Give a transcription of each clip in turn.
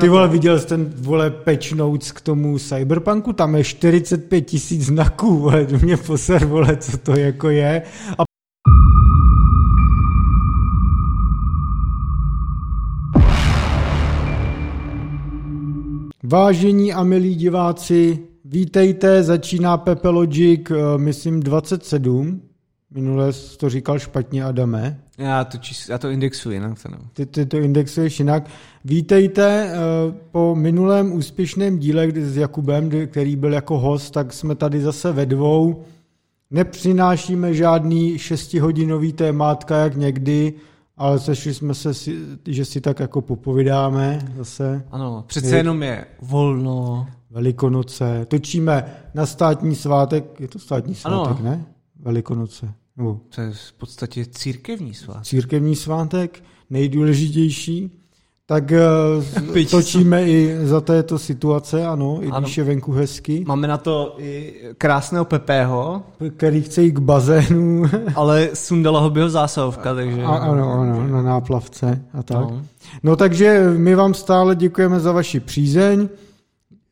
Ty vole, viděl jsi ten vole patch notes k tomu Cyberpunku, tam je 45 tisíc znaků, vole, mě poser, vole, co to jako je. A Vážení a milí diváci, vítejte, začíná Pepe Logic, eh, myslím 27. Minule jsi to říkal špatně, Adame. Já to, čís, já to indexuji jinak. To ty, ty to indexuješ jinak. Vítejte eh, po minulém úspěšném díle s Jakubem, který byl jako host, tak jsme tady zase ve dvou. Nepřinášíme žádný šestihodinový témátka, jak někdy, ale sešli jsme se, že si tak jako popovídáme zase. Ano, přece je, jenom je volno. Velikonoce. Točíme na státní svátek, je to státní svátek, ano. ne? Velikonoce. Nebo to je v podstatě církevní svátek. Církevní svátek, nejdůležitější. Tak uh, točíme i za této situace, ano, i ano. když je venku hezky. Máme na to i krásného Pepého. Který chce jít k bazénu. Ale sundala ho byl zásahovka, takže... A, ano, ano, na náplavce a tak. No. no takže my vám stále děkujeme za vaši přízeň.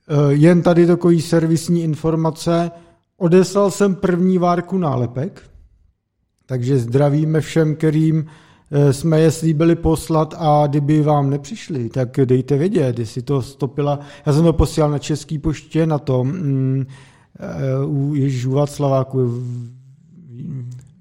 Eh, jen tady takový servisní informace. Odeslal jsem první várku nálepek, takže zdravíme všem, kterým eh, jsme je slíbili poslat a kdyby vám nepřišli, tak dejte vědět, jestli to stopila. Já jsem to posílal na Český poště na tom, mm, eh, u Ježíš Václaváku.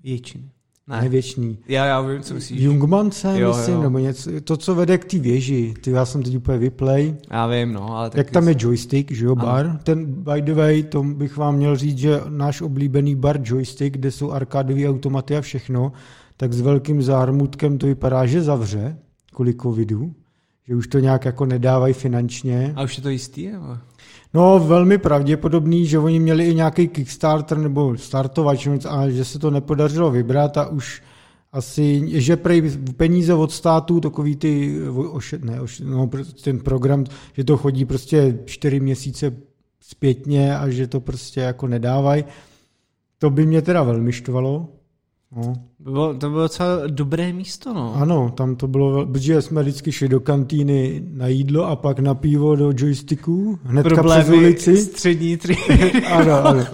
Ječin. Ne. Nevěčný. Já, já vím, co myslíš. Jungmance, jo, myslím, jo. nebo něco, to, co vede k té věži. Ty, já jsem teď úplně vyplay. Já vím, no. Ale Jak tam je joystick, že jo, bar. Ano. Ten, by the way, to bych vám měl říct, že náš oblíbený bar joystick, kde jsou arkádové automaty a všechno, tak s velkým zármutkem to vypadá, že zavře kvůli covidu, že už to nějak jako nedávají finančně. A už je to jistý, nebo? No, velmi pravděpodobný, že oni měli i nějaký Kickstarter nebo startovač, a že se to nepodařilo vybrat a už asi, že prej peníze od státu, takový ty, ošet, ne, no, ten program, že to chodí prostě čtyři měsíce zpětně a že to prostě jako nedávají. To by mě teda velmi štvalo. No. Bylo, to bylo docela dobré místo, no. Ano, tam to bylo, protože jsme vždycky šli do kantýny na jídlo a pak na pivo do joysticků, hnedka Problémy přes ulici. střední tři. ano, ano.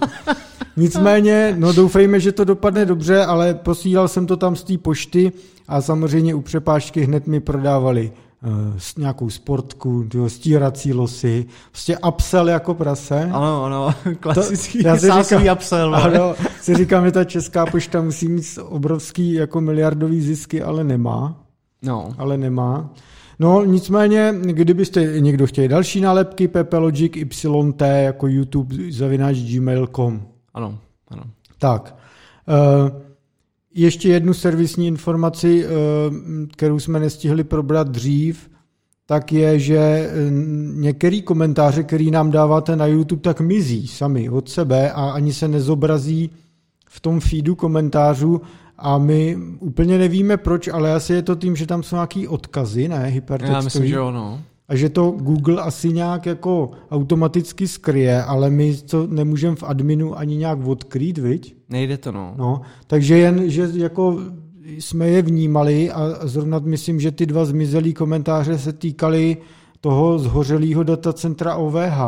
Nicméně, no doufejme, že to dopadne dobře, ale posílal jsem to tam z té pošty a samozřejmě u přepážky hned mi prodávali uh, nějakou sportku, tyho, stírací losy, prostě upsell jako prase. Ano, ano, klasický to, já si říkám, upsell. Ano, si říkám, že ta česká pošta musí mít obrovský jako miliardový zisky, ale nemá. No. Ale nemá. No, nicméně, kdybyste někdo chtěli další nálepky, pepelogic yt jako youtube zavináč gmail.com. Ano, ano. Tak. Uh, ještě jednu servisní informaci, uh, kterou jsme nestihli probrat dřív, tak je, že eh, některé komentáře, které nám dáváte na YouTube, tak mizí sami od sebe a ani se nezobrazí v tom feedu komentářů. A my úplně nevíme proč, ale asi je to tím, že tam jsou nějaký odkazy, ne, hypertextový. Já myslím, že jo, no a že to Google asi nějak jako automaticky skryje, ale my to nemůžeme v adminu ani nějak odkrýt, viď? Nejde to, no. no. Takže jen, že jako jsme je vnímali a zrovna myslím, že ty dva zmizelý komentáře se týkaly toho zhořelého datacentra OVH.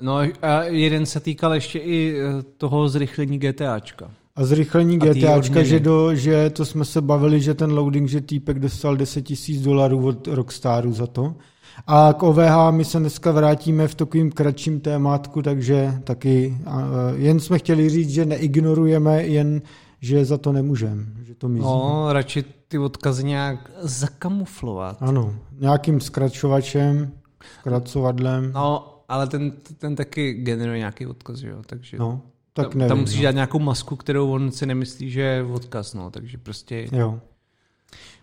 No a jeden se týkal ještě i eh, toho zrychlení GTAčka. A zrychlení GTAčka, že, do, že to jsme se bavili, že ten loading, že týpek dostal 10 tisíc dolarů od Rockstaru za to. A k OVH my se dneska vrátíme v takovým kratším témátku, takže taky jen jsme chtěli říct, že neignorujeme, jen že za to nemůžeme, že to mizí. No, radši ty odkazy nějak zakamuflovat. Ano, nějakým zkračovačem, zkracovadlem. No, ale ten, ten taky generuje nějaký odkaz, jo, takže... No, tak tam, nevím, tam musíš no. dát nějakou masku, kterou on si nemyslí, že je odkaz, no, takže prostě... Jo.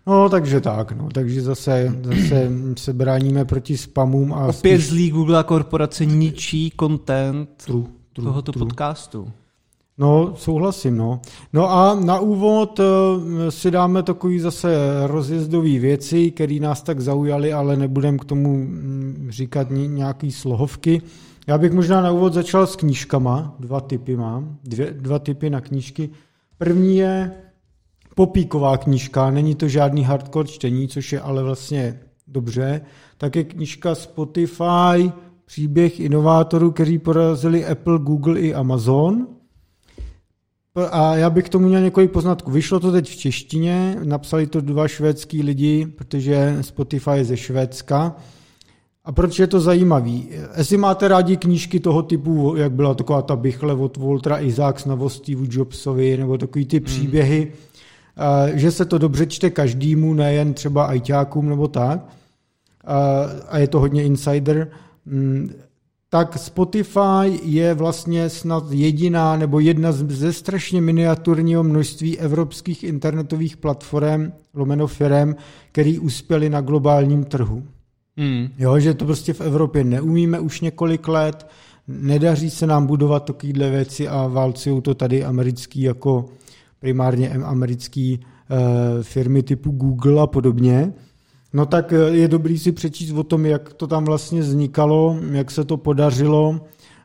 No, takže tak, no. Takže zase, zase se bráníme proti spamům. A Opět spíš... zlý Google a korporace ničí content true, true, tohoto true. podcastu. No, souhlasím, no. No a na úvod eh, si dáme takový zase rozjezdový věci, které nás tak zaujaly, ale nebudem k tomu mm, říkat nějaký slohovky. Já bych možná na úvod začal s knížkama. Dva typy mám. Dvě, dva typy na knížky. První je popíková knížka, není to žádný hardcore čtení, což je ale vlastně dobře, tak je knižka Spotify, příběh inovátorů, kteří porazili Apple, Google i Amazon. A já bych k tomu měl několik poznatků. Vyšlo to teď v češtině, napsali to dva švédský lidi, protože Spotify je ze Švédska. A proč je to zajímavý? Jestli máte rádi knížky toho typu, jak byla taková ta bychle od Waltera Isaacs nebo Steve Jobsovi, nebo takový ty hmm. příběhy, hmm. Že se to dobře čte každému, nejen třeba ajťákům nebo tak, a je to hodně insider, mm, tak Spotify je vlastně snad jediná nebo jedna ze strašně miniaturního množství evropských internetových platform, lomeno firm, který uspěli na globálním trhu. Hmm. Jo, že to prostě v Evropě neumíme už několik let, nedaří se nám budovat takovéhle věci a válcují to tady americký jako primárně americký uh, firmy typu Google a podobně. No tak eh, je dobrý si přečíst o tom, jak to tam vlastně vznikalo, jak se to podařilo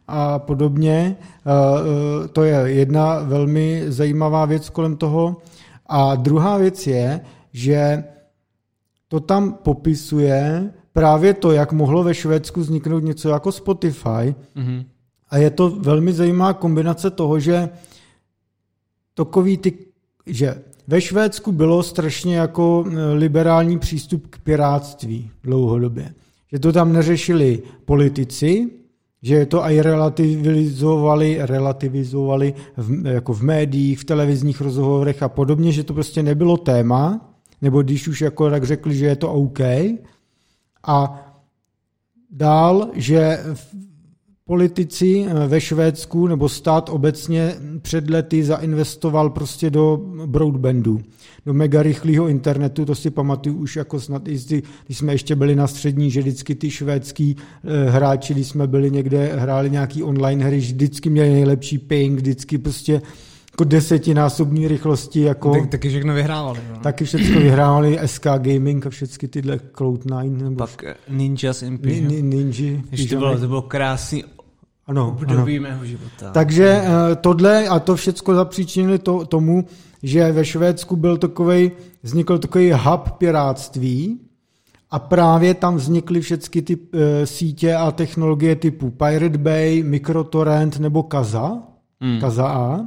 a podobně. Eh, to je jedna velmi zajímavá věc kolem toho. A druhá věc je, že to tam popisuje právě to, jak mohlo ve Švédsku vzniknout něco jako Spotify. Mm-hmm. A je to velmi zajímavá kombinace toho, že takový ty, že ve Švédsku bylo strašně jako e, liberální přístup k piráctví dlouhodobě. Že to tam neřešili politici, že to aj relativizovali, relativizovali v, jako v médiích, v televizních rozhovorech a podobně, že to prostě nebylo téma, nebo když už jako tak řekli, že je to OK. A dál, že politici eh, ve Švédsku nebo stát obecně před lety zainvestoval prostě do broadbandu, do mega rychlého internetu, to si pamatuju už jako snad, když jsme ještě byli na střední, že vždycky ty švédský eh, hráči, když jsme byli někde, hráli nějaký online hry, vždycky měli nejlepší ping, vždycky prostě jako desetinásobní rychlosti. Jako, tak, taky všechno vyhrávali. No. Taky všechno vyhrávali, SK Gaming a všechny tyhle Cloud9. Nebo Pak Ninjas Impi. Ninja. Ještě to bylo, to bylo krásný ano, období ano. mého života. Takže uh, tohle a to všechno zapříčinili to, tomu, že ve Švédsku byl takový, vznikl takový hub piráctví a právě tam vznikly všechny ty uh, sítě a technologie typu Pirate Bay, Microtorrent nebo Kaza, hmm. Kaza A.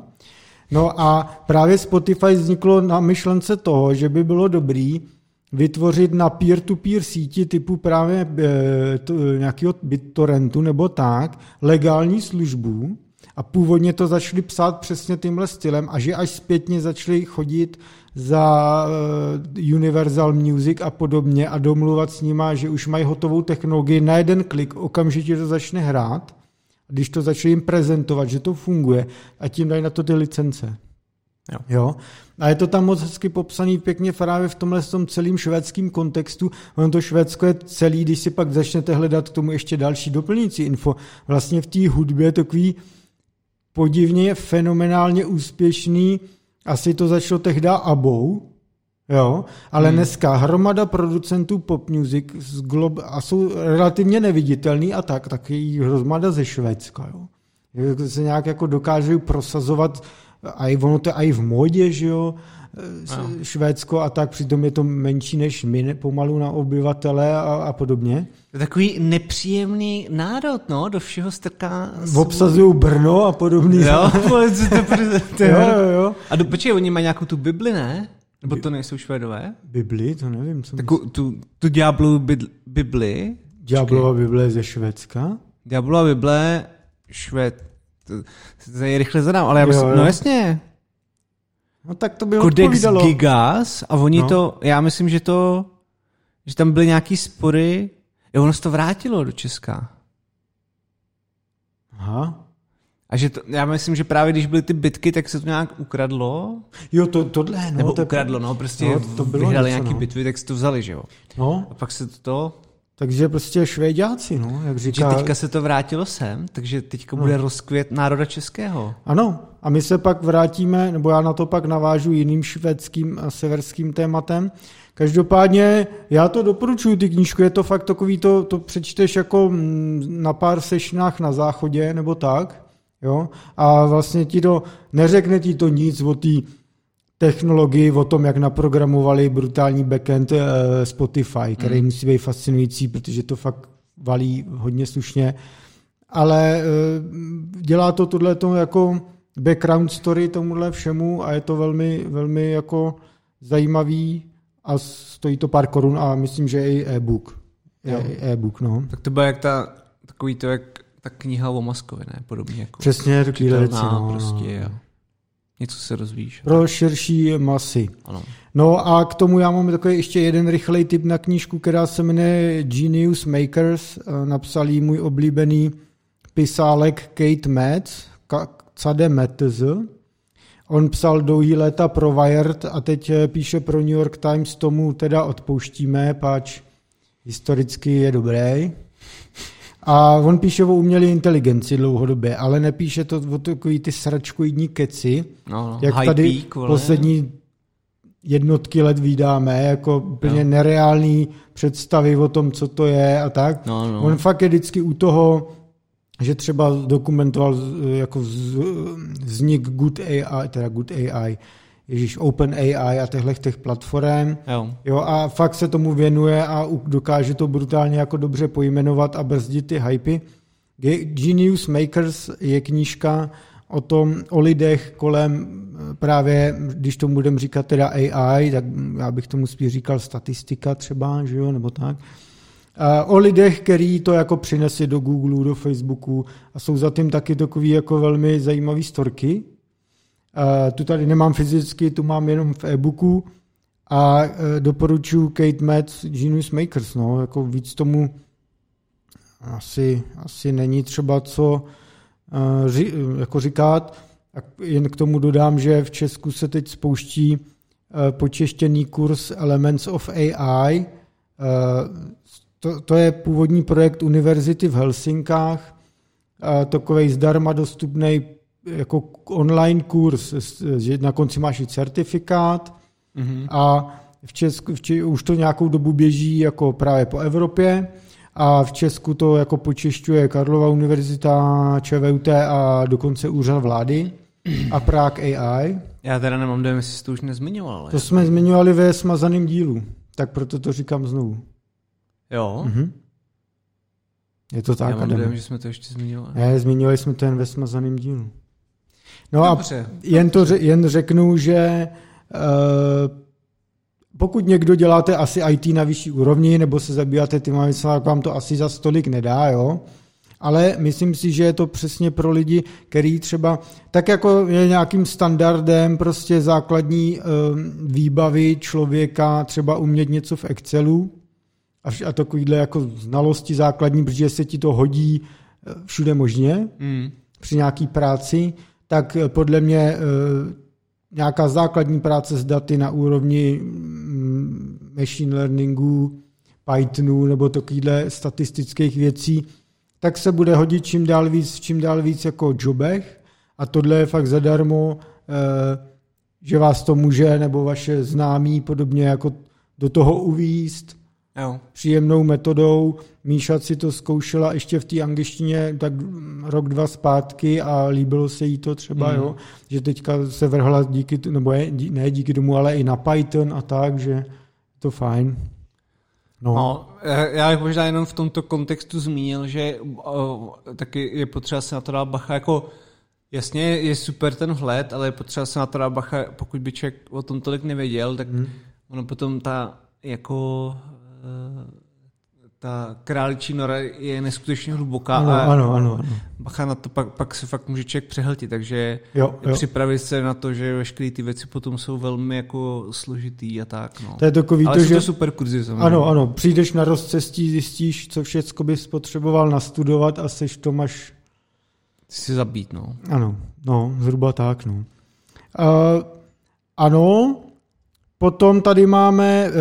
No a právě Spotify vzniklo na myšlence toho, že by bylo dobrý vytvořit na peer-to-peer síti typu právě e, to, nějakého BitTorrentu nebo tak, legální službu a původně to začali psát přesně tímhle stylem a že až zpětně začali chodit za e, Universal Music a podobně a domluvat s nima, že už mají hotovou technologii na jeden klik, okamžitě to začne hrát, když to začne jim prezentovat, že to funguje a tím dají na to ty licence. Jo. jo. A je to tam moc hezky popsaný pěkně právě v tomhle tom celým švédským kontextu. Ono to Švédsko je celý, když si pak začnete hledat k tomu ještě další doplňující info. Vlastně v té hudbě takový podivně fenomenálně úspěšný, asi to začalo tehdy abou, Jo, ale hmm. dneska hromada producentů pop music z glob, a jsou relativně neviditelný a tak, taky hromada ze Švédska. Jo. Se nějak jako dokážou prosazovat a i ono to i v modě, že jo, no. Švédsko a tak, přitom je to menší než my pomalu na obyvatele a, a podobně. Takový nepříjemný národ, no, do všeho strká... Obsazují Brno a podobný. Jo, to, to, jo, jo, jo. A do, počkej, oni mají nějakou tu Bibli, ne? Nebo to nejsou Švédové? Bibli? To nevím. Co Taku, tu, tu Diablu Bibli? Diablova Bible je ze Švédska? Diablova Bible, Švéd, je rychle zadám, ale já myslím, jo, jo. no jasně. No tak to by Codex odpovídalo. Gigas a oni no. to, já myslím, že to, že tam byly nějaký spory, jo, ono se to vrátilo do Česka. Aha. A že to, já myslím, že právě když byly ty bitky, tak se to nějak ukradlo. Jo, to, tohle, no. Nebo to, ukradlo, no, prostě no, to bylo vyhrali něco, nějaký no. bitvy, tak si to vzali, že jo. No. A pak se to, takže prostě švédáci, no, jak říká. Že teďka se to vrátilo sem, takže teďka bude no. rozkvět národa českého. Ano, a my se pak vrátíme, nebo já na to pak navážu jiným švédským a severským tématem. Každopádně já to doporučuji, ty knížku, je to fakt takový, to, to přečteš jako mm, na pár sešnách na záchodě, nebo tak, jo, a vlastně ti to, neřekne ti to nic o té technologii o tom, jak naprogramovali brutální backend Spotify, který hmm. musí být fascinující, protože to fakt valí hodně slušně. Ale dělá to tohle jako background story tomuhle všemu a je to velmi, velmi jako zajímavý a stojí to pár korun a myslím, že i e-book. E-book, no. Tak to bude jak ta, takový to, jak ta kniha o Moskovi, ne? Podobně jako. Přesně, takovýhle věci, no, prostě, jo. Něco se rozvíjíš. Pro širší masy. Ano. No a k tomu já mám takový ještě jeden rychlej tip na knížku, která se jmenuje Genius Makers. Napsal jí můj oblíbený pisálek Kate Metz, Cade Metz. On psal dlouhý léta pro Wired a teď eh, píše pro New York Times, tomu teda odpouštíme, páč historicky je dobrý. A on píše o umělé inteligenci dlouhodobě, ale nepíše to o takový ty sračkoidní keci, no, no. jak tady peak, poslední jednotky let vydáme, jako úplně no. nereální představy o tom, co to je a tak. No, no. On fakt je vždycky u toho, že třeba dokumentoval jako vznik Good AI, teda Good AI, Ježíš, Open AI a těchto těch platform. Jo. jo. a fakt se tomu věnuje a dokáže to brutálně jako dobře pojmenovat a brzdit ty hypy. Genius Makers je knížka o tom, o lidech kolem právě, když tomu budeme říkat teda AI, tak já bych tomu spíš říkal statistika třeba, že jo, nebo tak o lidech, který to jako přinesli do Google, do Facebooku a jsou za tím taky takový jako velmi zajímavý storky. Tu tady nemám fyzicky, tu mám jenom v e-booku a e, doporučuji Kate Metz Genius Makers. No, jako víc tomu asi, asi není třeba co e, jako říkat. Jen k tomu dodám, že v Česku se teď spouští e, počeštěný kurz Elements of AI, to, to je původní projekt univerzity v Helsinkách, takový zdarma dostupný jako online kurz, že na konci máš i certifikát mm-hmm. a v Česku v Česku už to nějakou dobu běží jako právě po Evropě a v Česku to jako počešťuje Karlova univerzita, ČVUT a dokonce úřad vlády a Prague AI. Já teda nemám dojem, jestli jsi to už nezmiňoval. Ale... To jsme zmiňovali ve smazaném dílu, tak proto to říkám znovu. Jo. Mm-hmm. Je to tak. Já mám dojem, že jsme to ještě zmiňovali. Ne, zmiňovali jsme to jen ve smazaném dílu. No dobře, a jen, to, jen řeknu, že uh, pokud někdo děláte asi IT na vyšší úrovni, nebo se zabýváte tím, tak vám to asi za stolik nedá, jo? ale myslím si, že je to přesně pro lidi, který třeba, tak jako je nějakým standardem prostě základní uh, výbavy člověka třeba umět něco v Excelu, a takovýhle jako znalosti základní, protože se ti to hodí eh, všude možně mm. při nějaký práci, tak eh, podle mě eh, nějaká základní práce s daty na úrovni mm, machine learningu, Pythonu nebo takovýhle statistických věcí, tak se bude hodit čím dál víc, čím dál víc jako jobech. A tohle je fakt zadarmo, že vás to může nebo vaše známí podobně jako do toho uvíst Jo. příjemnou metodou. Míša si to zkoušela ještě v té angličtině tak rok, dva zpátky a líbilo se jí to třeba, mm. jo, že teďka se vrhla díky, nebo je, ne díky tomu, ale i na Python a tak, že to fajn. No. no, já bych možná jenom v tomto kontextu zmínil, že uh, taky je potřeba se na to dát bacha, jako jasně je super ten vhled, ale je potřeba se na to dát bacha, pokud by člověk o tom tolik nevěděl, tak hmm. ono potom ta jako ta králičí nora je neskutečně hluboká ano, a ano, ano, ano. bacha na to, pak, pak se fakt může člověk přehltit, takže jo, jo. připravit se na to, že veškeré ty věci potom jsou velmi jako složitý a tak. No. To je takový Ale to, že... to super kurzy samozřejmě. Ano, ano, přijdeš na rozcestí, zjistíš, co všechno bys potřeboval nastudovat a seš to máš... Si zabít, no. Ano, no, zhruba tak, no. Uh, ano, Potom tady máme, eh,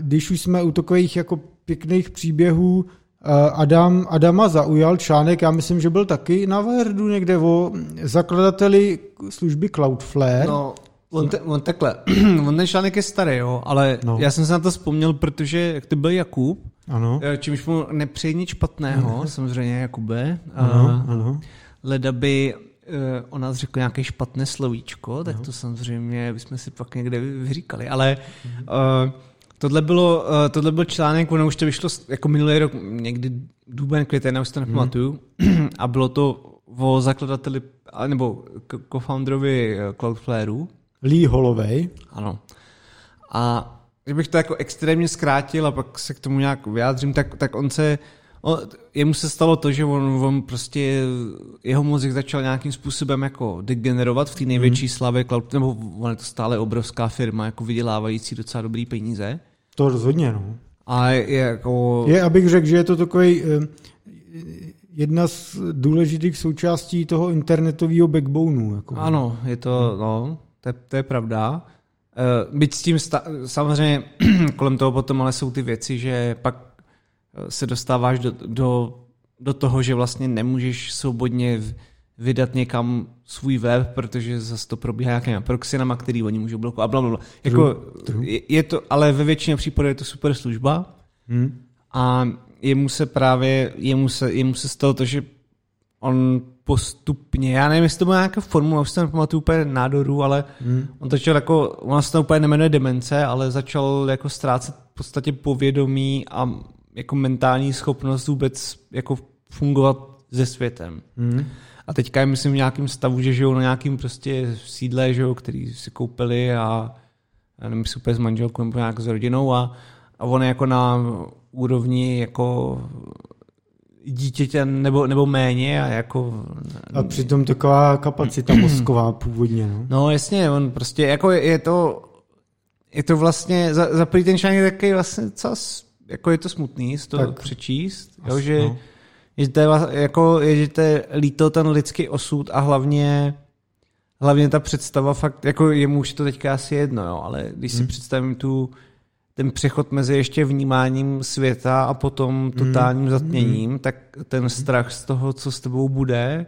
když už jsme u takových jako pěkných příběhů, eh, Adam, Adama zaujal článek, já myslím, že byl taky na Verdu někde o zakladateli služby Cloudflare. No, on, te, on takhle, on ten článek je starý, jo, ale no. já jsem se na to vzpomněl, protože jak ty byl Jakub, ano. Eh, čímž mu nepřeji nic špatného, ano. samozřejmě Jakube. Ano, ano. Leda by o nás řekl nějaké špatné slovíčko, tak no. to samozřejmě bychom si pak někde vyříkali, ale mm-hmm. uh, tohle, bylo, uh, tohle byl článek, ono už to vyšlo jako minulý rok, někdy duben, květen, já už to nepamatuju, mm-hmm. a bylo to o zakladateli, nebo co-founderovi Cloudflareu. Lee Holloway. Ano. A kdybych to jako extrémně zkrátil a pak se k tomu nějak vyjádřím, tak, tak on se On, jemu se stalo to, že on, on prostě, jeho mozek začal nějakým způsobem jako degenerovat v té největší mm. slavě cloud, nebo on je to stále obrovská firma, jako vydělávající docela dobrý peníze. To rozhodně, no. A je jako... Je, abych řekl, že je to takový eh, jedna z důležitých součástí toho internetového backboneu. Jako. Ano, je to, no, to, to je pravda. Uh, byť s tím sta- samozřejmě kolem toho potom ale jsou ty věci, že pak se dostáváš do, do, do toho, že vlastně nemůžeš svobodně vydat někam svůj web, protože zase to probíhá nějakými proxynama, který oni můžou blokovat a blablabla. Jako, je, je, to, ale ve většině případů je to super služba hmm. a jemu se právě, jemu se, jemu se stalo to, že on postupně, já nevím, jestli to byla nějaká formula, už se nepamatuju úplně nádoru, ale hmm. on to začal jako, ona se to úplně nemenuje demence, ale začal jako ztrácet v podstatě povědomí a jako mentální schopnost vůbec jako fungovat se světem. Hmm. A teďka je myslím v nějakém stavu, že žijou na nějakým prostě sídle, že jo, který si koupili a já nevím, úplně s manželkou nebo nějak s rodinou a, a on je jako na úrovni jako dítěte nebo, nebo méně a jako... A přitom taková kapacita mozková původně, no. No jasně, on prostě jako je, je to je to vlastně, za, za ten článek je taky vlastně cas jako je to smutný to tak, přečíst, jo, že no. je, to, jako, je, že to je líto ten lidský osud a hlavně hlavně ta představa fakt, jako jemu už to teďka asi jedno, jo, ale když si hmm. představím tu ten přechod mezi ještě vnímáním světa a potom hmm. totálním hmm. zatměním, tak ten strach z toho, co s tebou bude,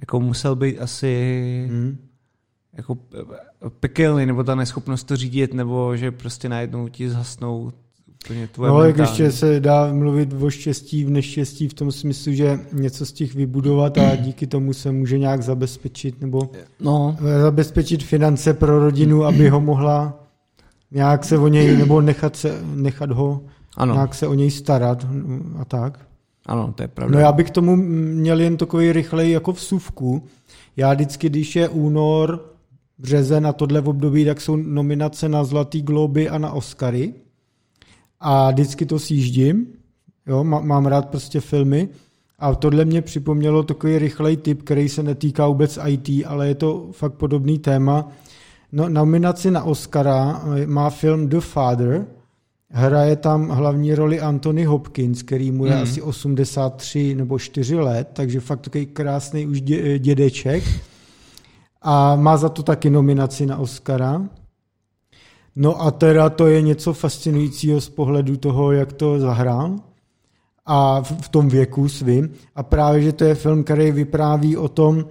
jako musel být asi hmm. jako pekelný, nebo ta neschopnost to řídit, nebo že prostě najednou ti zhasnou tvoje no, jak ještě se dá mluvit o štěstí v neštěstí v tom smyslu, že něco z těch vybudovat a díky tomu se může nějak zabezpečit nebo no. zabezpečit finance pro rodinu, aby ho mohla nějak se o něj, nebo nechat, se, nechat ho ano. nějak se o něj starat a tak. Ano, to je pravda. No já bych k tomu měl jen takový rychlej jako vsuvku. Já vždycky, když je únor, březen a tohle v období, tak jsou nominace na Zlatý globy a na Oscary a vždycky to sjíždím, jo, mám rád prostě filmy a tohle mě připomnělo takový rychlej tip, který se netýká vůbec IT, ale je to fakt podobný téma. No, nominaci na Oscara má film The Father, hraje tam hlavní roli Anthony Hopkins, který mu je mm. asi 83 nebo 4 let, takže fakt takový krásný už dě, dědeček. A má za to taky nominaci na Oscara. No a teda to je něco fascinujícího z pohledu toho, jak to zahrál a v, tom věku svým. A právě, že to je film, který vypráví o tom,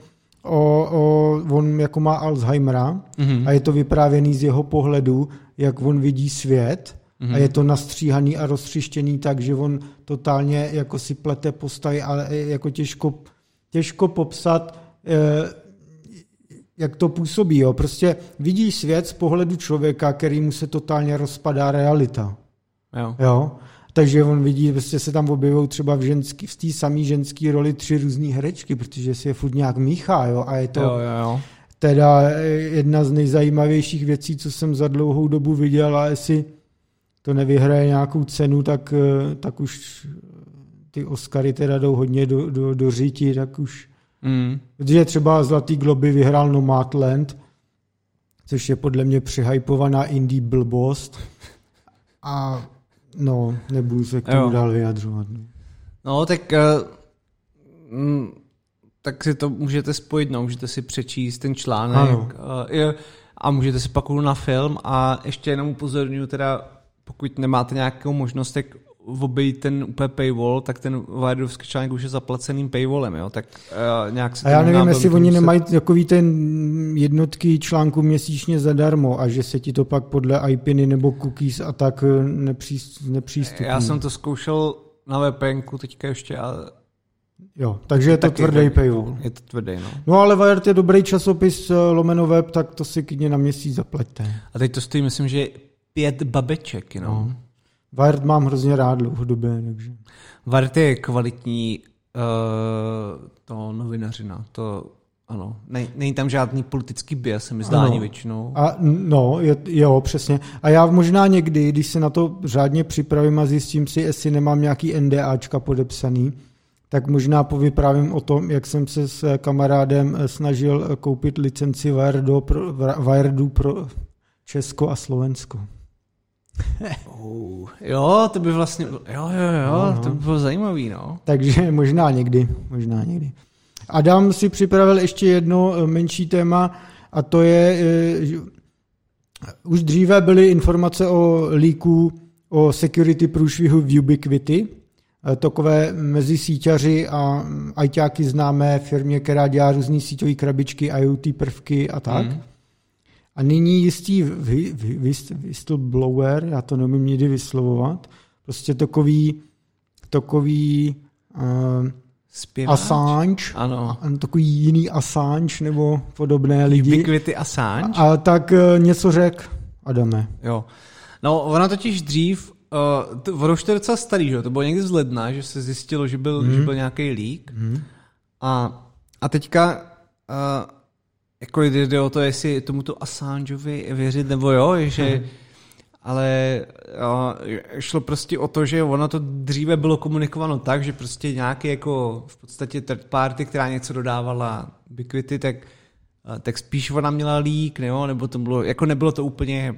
o, o, on jako má Alzheimera mm-hmm. a je to vyprávěný z jeho pohledu, jak on vidí svět mm-hmm. a je to nastříhaný a roztřištěný tak, že on totálně jako si plete postavy a jako těžko, těžko popsat, eh, jak to působí. Jo. Prostě vidí svět z pohledu člověka, který mu se totálně rozpadá realita. Jo. jo? Takže on vidí, prostě se tam objevují třeba v, ženský, v té samé ženské roli tři různé herečky, protože si je furt nějak míchá, jo, a je to jo, jo, jo. teda jedna z nejzajímavějších věcí, co jsem za dlouhou dobu viděl a jestli to nevyhraje nějakou cenu, tak, tak už ty Oscary teda jdou hodně do, do, do říti, tak už Mm. Protože třeba Zlatý globy vyhrál Nomadland, což je podle mě přehypovaná indie blbost. A no, nebudu se k tomu jo. dál vyjadřovat. No, no tak uh, tak si to můžete spojit, no, můžete si přečíst ten článek ano. Uh, a můžete si pak na film a ještě jenom upozorňuji teda, pokud nemáte nějakou možnost, tak obejít ten úplně paywall, tak ten Wiredovský článek už je zaplaceným paywallem, jo? tak uh, nějak se A já nevím, jestli oni se... nemají takový ten jednotky článku měsíčně zadarmo a že se ti to pak podle IPiny nebo cookies a tak nepří, nepřístupní. Já jsem to zkoušel na VPNku teďka ještě a Jo, takže je to tvrdý paywall. Je to tvrdý, no. No ale Wired je dobrý časopis eh, lomeno web, tak to si klidně na měsíc zaplete. A teď to stojí, myslím, že pět babeček, no. no. Wired mám hrozně rád dlouhodobě, takže... Wired je kvalitní uh, to novinařina, to ano, ne, není tam žádný politický bias, se mi zdá ani většinou. A, no, je, jo, přesně. A já možná někdy, když se na to řádně připravím a zjistím si, jestli nemám nějaký NDAčka podepsaný, tak možná povyprávím o tom, jak jsem se s kamarádem snažil koupit licenci Wiredu pro, Wiredu pro Česko a Slovensko. Oh, jo, to by vlastně, jo, jo, jo, no, to by bylo zajímavý, no. Takže možná někdy, možná někdy. Adam si připravil ještě jedno eh, menší téma a to je, eh, už dříve byly informace o líku o security průšvihu v Ubiquity, eh, takové mezi síťaři a ajťáky mm, známé firmě, která dělá různé síťové krabičky, IoT prvky a tak. Mm. A nyní jistý whistleblower, já to neumím nikdy vyslovovat, prostě takový, takový uh, Zpěváč? Assange, ano. takový jiný Assange nebo podobné lidi. Ubiquity Assange? A tak uh, něco řek, Adame. Jo. No, ona totiž dřív, uh, ono už to je docela starý, že? to bylo někdy z ledna, že se zjistilo, že byl, hmm. že byl nějaký leak. Hmm. A, a teďka uh, jako jde o to, jestli tomuto Assangeovi věřit nebo jo, že hmm ale jo, šlo prostě o to, že ono to dříve bylo komunikováno tak, že prostě nějaký jako v podstatě third party, která něco dodávala Ubiquity, tak, tak spíš ona měla lík, nebo, nebo to bylo, jako nebylo to úplně,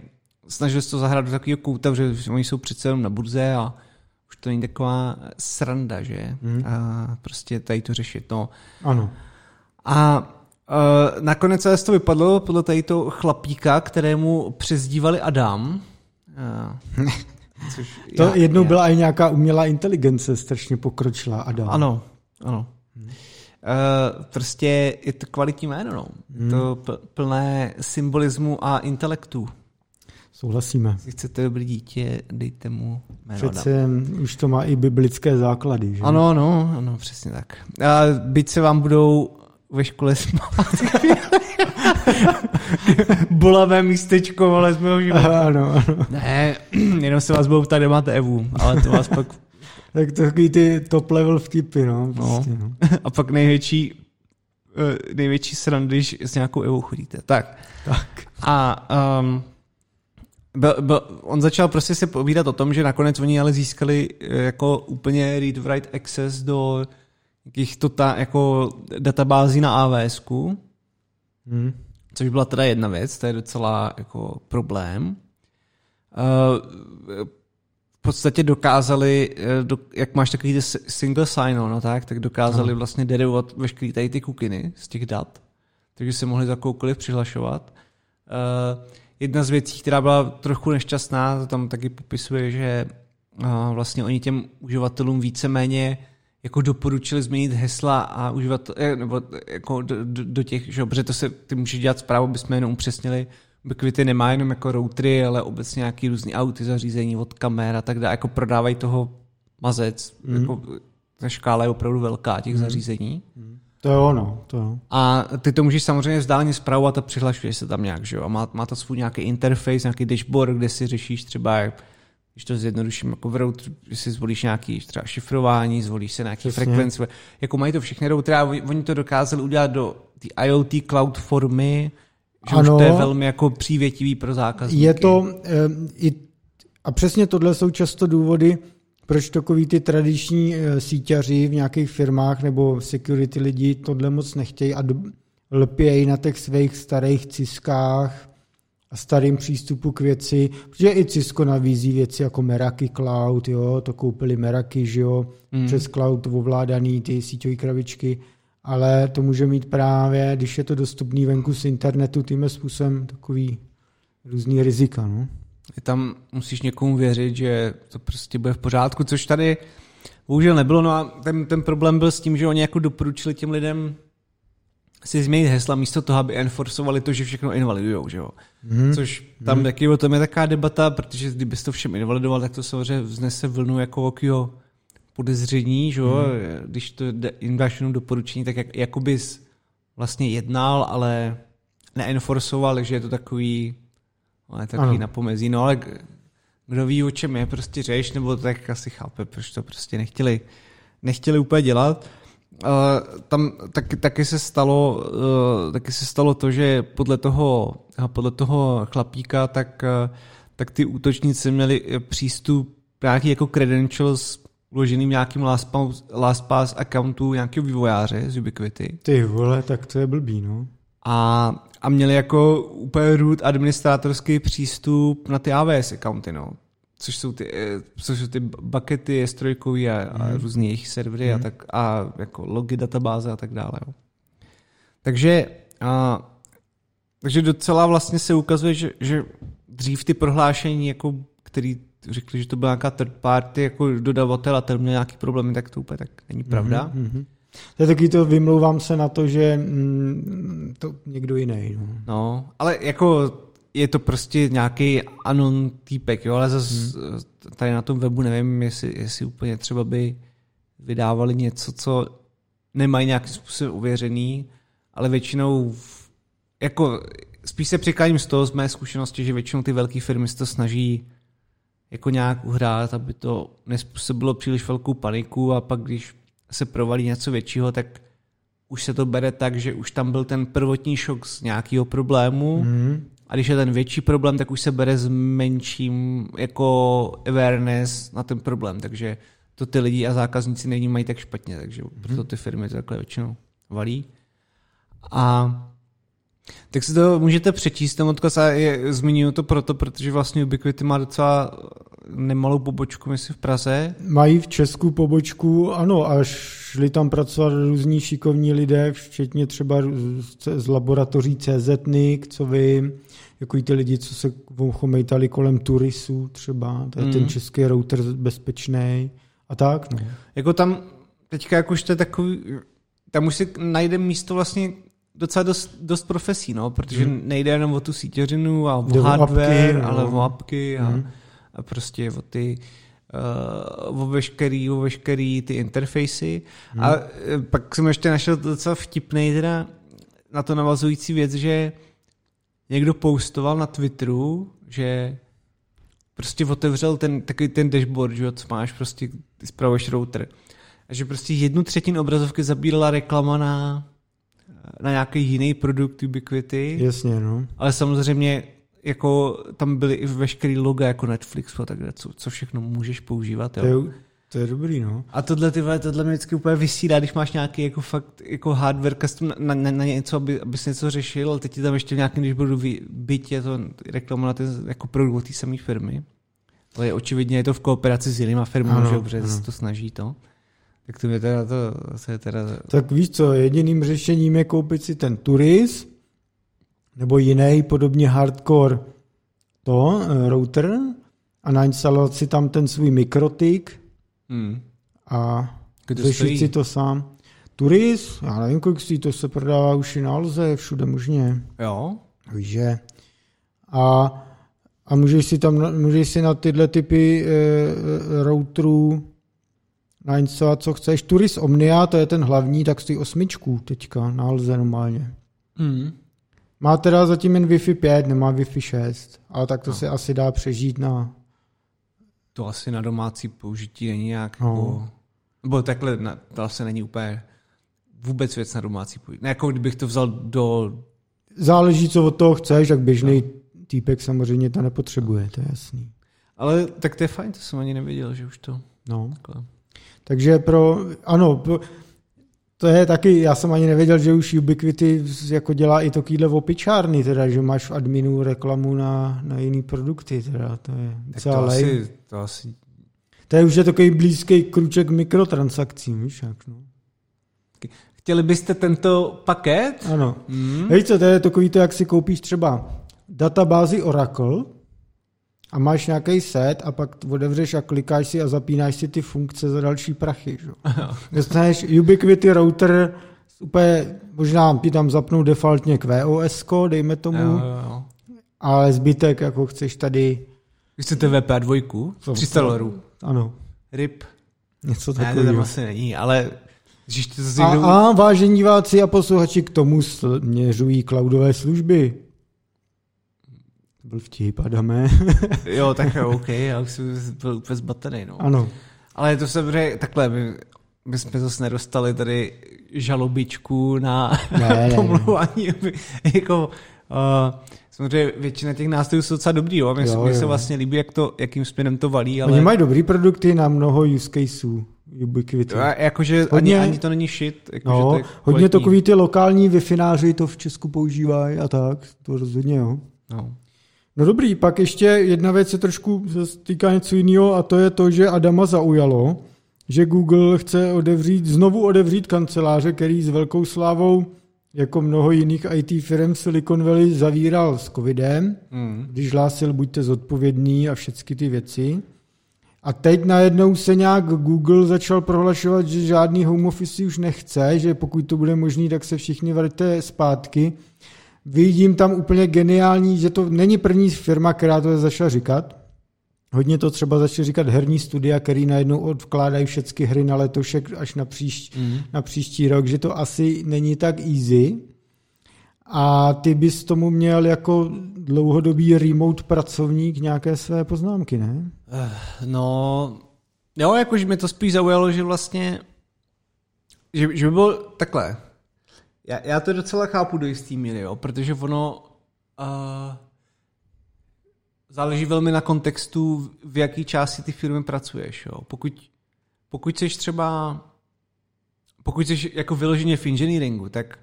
snažili se to zahrát do takového kouta, že oni jsou přece jenom na burze a už to není taková sranda, že? Hmm. A prostě tady to řešit, no. Ano. A Uh, nakonec se to vypadlo podle tady toho chlapíka, kterému přezdívali Adam, Což to já, jednou já. byla i nějaká umělá inteligence strašně pokročila. Adam. Ano, ano. Hmm. Uh, prostě je to kvalitní jméno, no. Hmm. To plné symbolismu a intelektu. Souhlasíme. Když chcete dobrý dítě, dejte mu jméno Přece Adam. už to má i biblické základy, že? Ano, ano, ano, přesně tak. A byť se vám budou ve škole smát. Bolavé místečko, ale z mého života. Ano, ano. Ne, jenom se vás budou ptát, kde máte Evu, ale to vás pak... tak to takový ty top level vtipy, no. Prostě, no. no. A pak největší eh, největší srandy, když s nějakou Evou chodíte. Tak. tak. A um, byl, byl, on začal prostě se povídat o tom, že nakonec oni ale získali eh, jako úplně read-write access do jakých to ta, jako databází na AWS. Hmm. Což byla teda jedna věc, to je docela jako problém. Uh, v podstatě dokázali, eh, do, jak máš takový single sign-on, no tak, tak dokázali vlastně derivovat veškeré tady ty kukiny z těch dat, takže se mohli za koukoliv přihlašovat. Uh, jedna z věcí, která byla trochu nešťastná, to tam taky popisuje, že uh, vlastně oni těm uživatelům víceméně jako doporučili změnit hesla a užívat, eh, nebo jako do, do, do těch, že protože to se, ty můžeš dělat zprávu, bychom jenom upřesnili, Ubiquity nemá jenom jako routery, ale obecně nějaký různý auty, zařízení od kamer a tak dále, jako prodávají toho mazec, mm. jako ta škála je opravdu velká těch mm. zařízení. Mm. To je ono, to jo. A ty to můžeš samozřejmě vzdáleně zpravovat a přihlašuješ se tam nějak, že jo? A má, má to svůj nějaký interface, nějaký dashboard, kde si řešíš třeba, jak když to zjednoduším, jako v router, si zvolíš nějaký třeba šifrování, zvolíš se nějaký frekvence, jako mají to všechny routery a oni to dokázali udělat do té IoT cloud formy, že ano, už to je velmi jako přívětivý pro zákazníky. Je to, e, i, a přesně tohle jsou často důvody, proč takový ty tradiční e, síťaři v nějakých firmách nebo security lidi tohle moc nechtějí a lpějí na těch svých starých ciskách, a starým přístupu k věci, protože i Cisco navízí věci jako Meraki Cloud, jo, to koupili Meraki, že jo, mm. přes cloud ovládaný ty síťové krabičky, ale to může mít právě, když je to dostupný venku z internetu, tím způsobem takový různý rizika, no. Je tam musíš někomu věřit, že to prostě bude v pořádku, což tady bohužel nebylo, no a ten, ten problém byl s tím, že oni jako doporučili těm lidem si změnit hesla místo toho, aby enforcovali to, že všechno invalidujou, že jo. Hmm. Což tam hmm. taky o tom je taková debata, protože kdybyste to všem invalidoval, tak to samozřejmě vznese vlnu jako okýho podezření, že? Hmm. když to jim dáš jenom doporučení, tak jak, jako bys vlastně jednal, ale neenforcoval, že je to takový, ale takový ano. napomezí. No ale kdo ví, o čem je prostě řeš, nebo tak asi chápe, proč to prostě nechtěli, nechtěli úplně dělat. Uh, tam taky, taky, se stalo, uh, taky se stalo to, že podle toho, podle toho chlapíka, tak, uh, tak ty útočníci měli přístup nějaký jako credentials uloženým nějakým LastPass, LastPass accountu nějakého vývojáře z Ubiquity. Ty vole, tak to je blbý, no. A, a měli jako úplně root administrátorský přístup na ty AWS accounty, no. Což jsou ty, eh, což jsou ty buckety S3 a, a hmm. různý jejich servery hmm. a, tak, a jako logy databáze a tak dále. Jo. Takže, a, takže docela vlastně se ukazuje, že, že dřív ty prohlášení, jako, který řekli, že to byla nějaká third party jako dodavatel a ten měl nějaký problémy, tak to úplně tak není pravda. Mm-hmm. To je taky to, vymlouvám se na to, že mm, to někdo jiný. No. no, ale jako je to prostě nějaký anon týpek, jo, ale zase hmm. tady na tom webu nevím, jestli, jestli úplně třeba by vydávali něco, co nemají nějakým způsobem uvěřený, ale většinou jako spíš se přikláním z toho, z mé zkušenosti, že většinou ty velké firmy se to snaží jako nějak uhrát, aby to nespůsobilo příliš velkou paniku a pak když se provalí něco většího, tak už se to bere tak, že už tam byl ten prvotní šok z nějakého problému mm. a když je ten větší problém, tak už se bere s menším jako awareness na ten problém, takže to ty lidi a zákazníci není mají tak špatně, takže mm. proto ty firmy to takhle většinou valí. A tak si to můžete přečíst, ten odkaz a je, zmiňuji to proto, protože vlastně Ubiquity má docela nemalou pobočku, myslím, v Praze. Mají v Česku pobočku, ano, a šli tam pracovat různí šikovní lidé, včetně třeba z laboratoří CZNIC, co vím, jako ty lidi, co se chomejtali kolem turisů třeba, to je mm. ten český router bezpečný a tak. No. Jako tam, teďka jak už to je takový, tam už si najde místo vlastně docela dost, dost profesí, no, protože hmm. nejde jenom o tu sítěřinu a o Jde hardware, apky, ale no. o apky a, hmm. a prostě o ty uh, o veškerý, o veškerý ty interfejsy. Hmm. A eh, pak jsem ještě našel docela vtipný teda na to navazující věc, že někdo postoval na Twitteru, že prostě otevřel ten, takový ten dashboard, že co máš, prostě zpravuješ router. A že prostě jednu třetinu obrazovky zabírala reklama na na nějaký jiný produkt Ubiquity. Jasně, no. Ale samozřejmě jako tam byly i veškerý loga jako Netflix a tak co, co všechno můžeš používat. Jo. To, je, to je dobrý, no. A tohle, ty tohle mě vždycky úplně vysílá, když máš nějaký jako fakt jako hardware custom na, na, na něco, aby, abys něco řešil, ale teď ti tam ještě v nějakém, když budu byť, je to reklama na ty jako produkt té samé firmy. Ale je, očividně je to v kooperaci s jinýma firmou, že se to snaží to. Tak to mě teda to, je teda... Tak víš co, jediným řešením je koupit si ten Turis, nebo jiný podobně hardcore to, eh, router a nainstalovat si tam ten svůj mikrotik hmm. a řešit si to sám. Turis, já nevím, kolik si to se prodává už i na Alze, všude možně. Jo. Víš, že. A, a můžeš si tam, můžeš si na tyhle typy e, routerů nainstalovat, co chceš. Turis Omnia, to je ten hlavní, tak stojí osmičku teďka, na Alze normálně. Mm. Má teda zatím jen Wi-Fi 5, nemá Wi-Fi 6, ale tak to no. se asi dá přežít na... To asi na domácí použití není nějak no. jako... Nebo takhle, to asi není úplně vůbec věc na domácí použití. Ne, jako kdybych to vzal do... Záleží, co od toho chceš, tak běžný no. týpek samozřejmě to nepotřebuje, to je jasný. Ale tak to je fajn, to jsem ani nevěděl, že už to... No. Takhle. Takže pro, ano, to je taky, já jsem ani nevěděl, že už Ubiquity jako dělá i takovýhle opičárny, teda, že máš v adminu reklamu na, na jiný produkty, teda, to je to asi, to asi... To je už je takový blízký kruček mikrotransakcím, víš jak, no. Chtěli byste tento paket? Ano. Mm. Víš co, to je takový to, jak si koupíš třeba databázi Oracle, a máš nějaký set a pak otevřeš a klikáš si a zapínáš si ty funkce za další prachy. Že? Dostaneš Ubiquity router, úplně, možná ti tam zapnou defaultně QoS, dejme tomu, jo, jo, jo. ale zbytek, jako chceš tady... Chcete VP2, 300 dolarů. Ano. RIP. Něco takového. Ne, to tam asi není, ale to a, a vážení diváci a posluchači k tomu směřují cloudové služby. To byl vtip, Adame. jo, tak OK, já už jsem byl úplně zbatený, no. Ano. Ale to se bude takhle, my, my jsme zase nedostali tady žalobičku na ne, pomluvání, jako uh, samozřejmě většina těch nástrojů jsou docela dobrý, jo? Mně, jo, jo. se vlastně líbí, jak to, jakým směrem to valí, ale... Oni mají dobrý produkty na mnoho use caseů. Ubiquity. Jakože hodně, ani, ani to není shit. Jako, no, to hodně takový ty lokální wi to v Česku používají a tak. To rozhodně, jo. No. No dobrý, pak ještě jedna věc se trošku týká něco jiného a to je to, že Adama zaujalo, že Google chce odevřít, znovu odevřít kanceláře, který s velkou slávou jako mnoho jiných IT firm Silicon Valley zavíral s covidem, mm. když hlásil buďte zodpovědný a všechny ty věci. A teď najednou se nějak Google začal prohlašovat, že žádný home office už nechce, že pokud to bude možný, tak se všichni vrte zpátky. Vidím tam úplně geniální, že to není první firma, která to začala říkat. Hodně to třeba začali říkat herní studia, který najednou odvkládají všechny hry na letošek až na, příš, mm. na příští rok, že to asi není tak easy. A ty bys tomu měl jako dlouhodobý remote pracovník nějaké své poznámky, ne? Eh, no, jo, jakože mi to spíš zaujalo, že vlastně, že, že by bylo takhle. Já, já to docela chápu do jistý míry, jo, protože ono uh, záleží velmi na kontextu, v jaký části ty firmy pracuješ, jo. Pokud, pokud jsi třeba, pokud jsi jako vyloženě v engineeringu, tak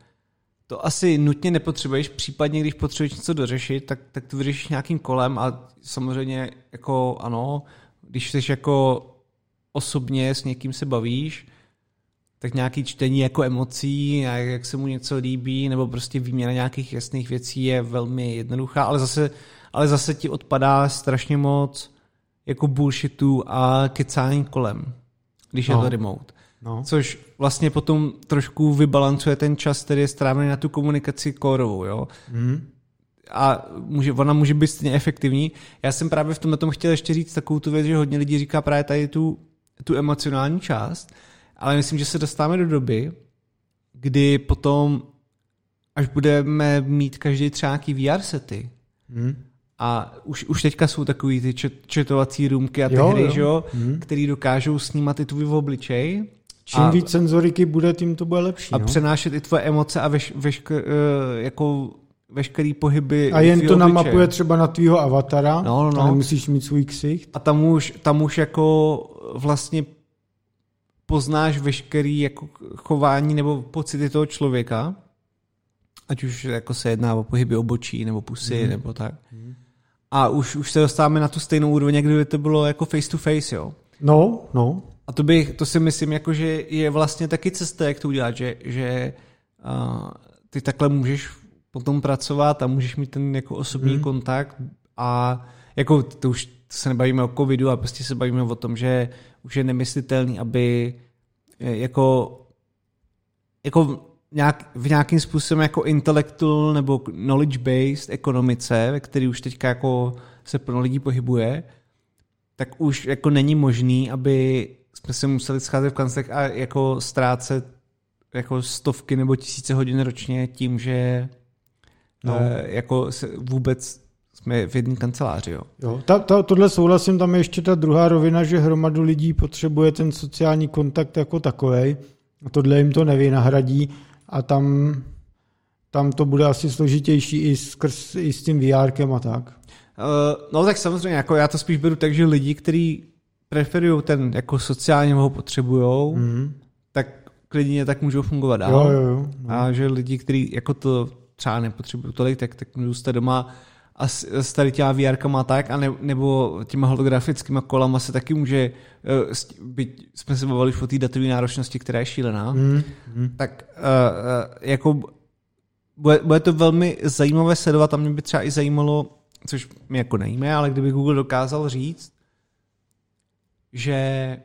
to asi nutně nepotřebuješ, případně když potřebuješ něco dořešit, tak, tak to vyřešíš nějakým kolem a samozřejmě jako ano, když jsi jako osobně s někým se bavíš, tak nějaký čtení jako emocí, jak se mu něco líbí, nebo prostě výměna nějakých jasných věcí je velmi jednoduchá, ale zase, ale zase ti odpadá strašně moc jako bullshitu a kecání kolem, když no. je to remote. No. Což vlastně potom trošku vybalancuje ten čas, který je strávený na tu komunikaci kórovou, jo. Mm. A může, ona může být stejně efektivní. Já jsem právě v tomhle tom chtěl ještě říct takovou tu věc, že hodně lidí říká právě tady tu, tu emocionální část, ale myslím, že se dostáváme do doby, kdy potom, až budeme mít každý třeba nějaký VR sety, mm. A už, už teďka jsou takový ty četovací růmky a ty jo, hry, jo. jo mm. který dokážou snímat i tvůj obličej Čím a, víc senzoriky bude, tím to bude lepší. A no? přenášet i tvoje emoce a veš, vešk, uh, jako veškerý pohyby. A jen to namapuje třeba na tvýho avatara, no, no. a nemusíš mít svůj ksicht. A tam už, tam už jako vlastně poznáš veškerý jako chování nebo pocity toho člověka, ať už jako se jedná o pohyby obočí nebo pusy mm. nebo tak. Mm. A už, už se dostáváme na tu stejnou úroveň, kdyby to bylo jako face to face, jo. No, no. A to, bych, to si myslím, jako, že je vlastně taky cesta, jak to udělat, že, že uh, ty takhle můžeš potom pracovat a můžeš mít ten jako osobní hmm. kontakt a jako to už to se nebavíme o covidu a prostě se bavíme o tom, že už je nemyslitelný, aby e, jako, jako nějak, v nějakým způsobem jako intellectual nebo knowledge-based ekonomice, ve který už teďka jako se plno lidí pohybuje, tak už jako není možný, aby jsme se museli scházet v kanclech a jako ztrácet jako stovky nebo tisíce hodin ročně tím, že no. e, jako se vůbec jsme v jedné kanceláři. Jo. Jo, ta, ta, tohle souhlasím, tam je ještě ta druhá rovina, že hromadu lidí potřebuje ten sociální kontakt jako takový. A tohle jim to nevynahradí a tam, tam to bude asi složitější i, skrz, i s tím VR a tak. Uh, no tak samozřejmě, jako já to spíš beru tak, že lidi, kteří preferují ten jako sociálně ho potřebují, mm. tak klidně tak můžou fungovat dál. Jo, jo, jo. No. A že lidi, kteří jako to třeba nepotřebují tolik, tak, tak můžou stát doma a s, s tady těma VR tak, a ne, nebo těma holografickými kolama se taky může, uh, byť jsme se bavili o té datové náročnosti, která je šílená, mm, mm. tak uh, uh, jako bude, bude to velmi zajímavé sledovat a mě by třeba i zajímalo, což mi jako nejíme, ale kdyby Google dokázal říct, že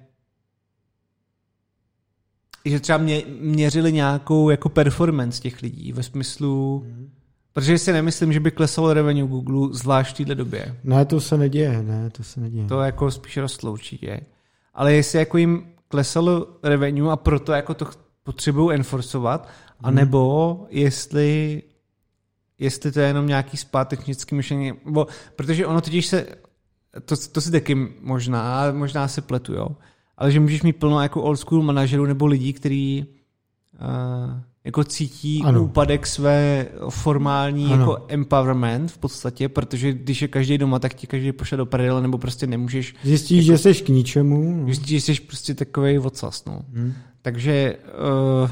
že třeba mě, měřili nějakou jako performance těch lidí ve smyslu, mm. Protože si nemyslím, že by klesalo revenue Google zvlášť v této době. Ne, to se neděje, ne, to se neděje. To jako spíš rostlo určitě. Ale jestli jako jim klesalo revenue a proto jako to potřebují enforcovat, hmm. anebo jestli jestli to je jenom nějaký zpátečnický myšlení, bo, protože ono totiž se, to, to si taky možná, možná se pletu, jo, ale že můžeš mít plno jako old school manažerů nebo lidí, kteří uh, jako cítí ano. úpadek své formální ano. jako empowerment v podstatě, protože když je každý doma, tak ti každý pošle do prdele, nebo prostě nemůžeš... Zjistíš, jako, že jsi k ničemu. Zjistíš, že jsi prostě takový ocas, no. Hmm. Takže... Uh,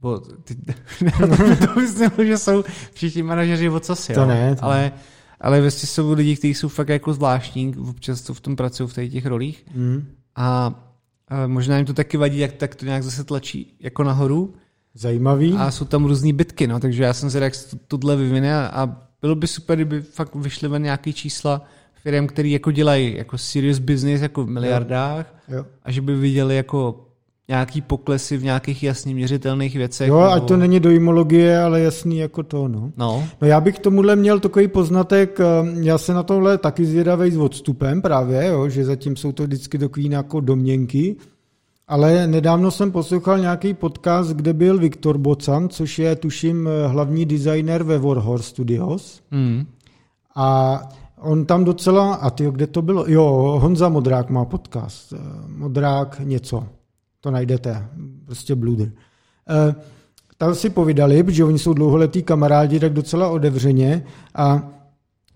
bo, ty, to myslím, že jsou všichni manažeři ocasy, to ne, to ale, ale vlastně jsou lidi, kteří jsou fakt jako zvláštní, občas to v tom pracují v těch rolích hmm. a, a možná jim to taky vadí, jak tak to nějak zase tlačí jako nahoru, Zajímavý. A jsou tam různý bitky, no, takže já jsem se jak tohle vyvine a bylo by super, kdyby fakt vyšly ven nějaký čísla firm, který jako dělají jako serious business jako v miliardách jo. Jo. a že by viděli jako nějaký poklesy v nějakých jasně měřitelných věcech. Jo, nebo... ať to není dojmologie, ale jasný jako to, no. No. no já bych tomuhle měl takový poznatek, eh, já se na tohle taky zvědavej s odstupem právě, jo, že zatím jsou to vždycky takový jako domněnky, ale nedávno jsem poslouchal nějaký podcast, kde byl Viktor Bocan, což je, tuším, hlavní designer ve Warhor Studios. Mm. A on tam docela, a ty, kde to bylo? Jo, Honza Modrák má podcast. Eh, Modrák něco. To najdete. Prostě bluder. E, tam si povídali, protože oni jsou dlouholetí kamarádi, tak docela otevřeně. A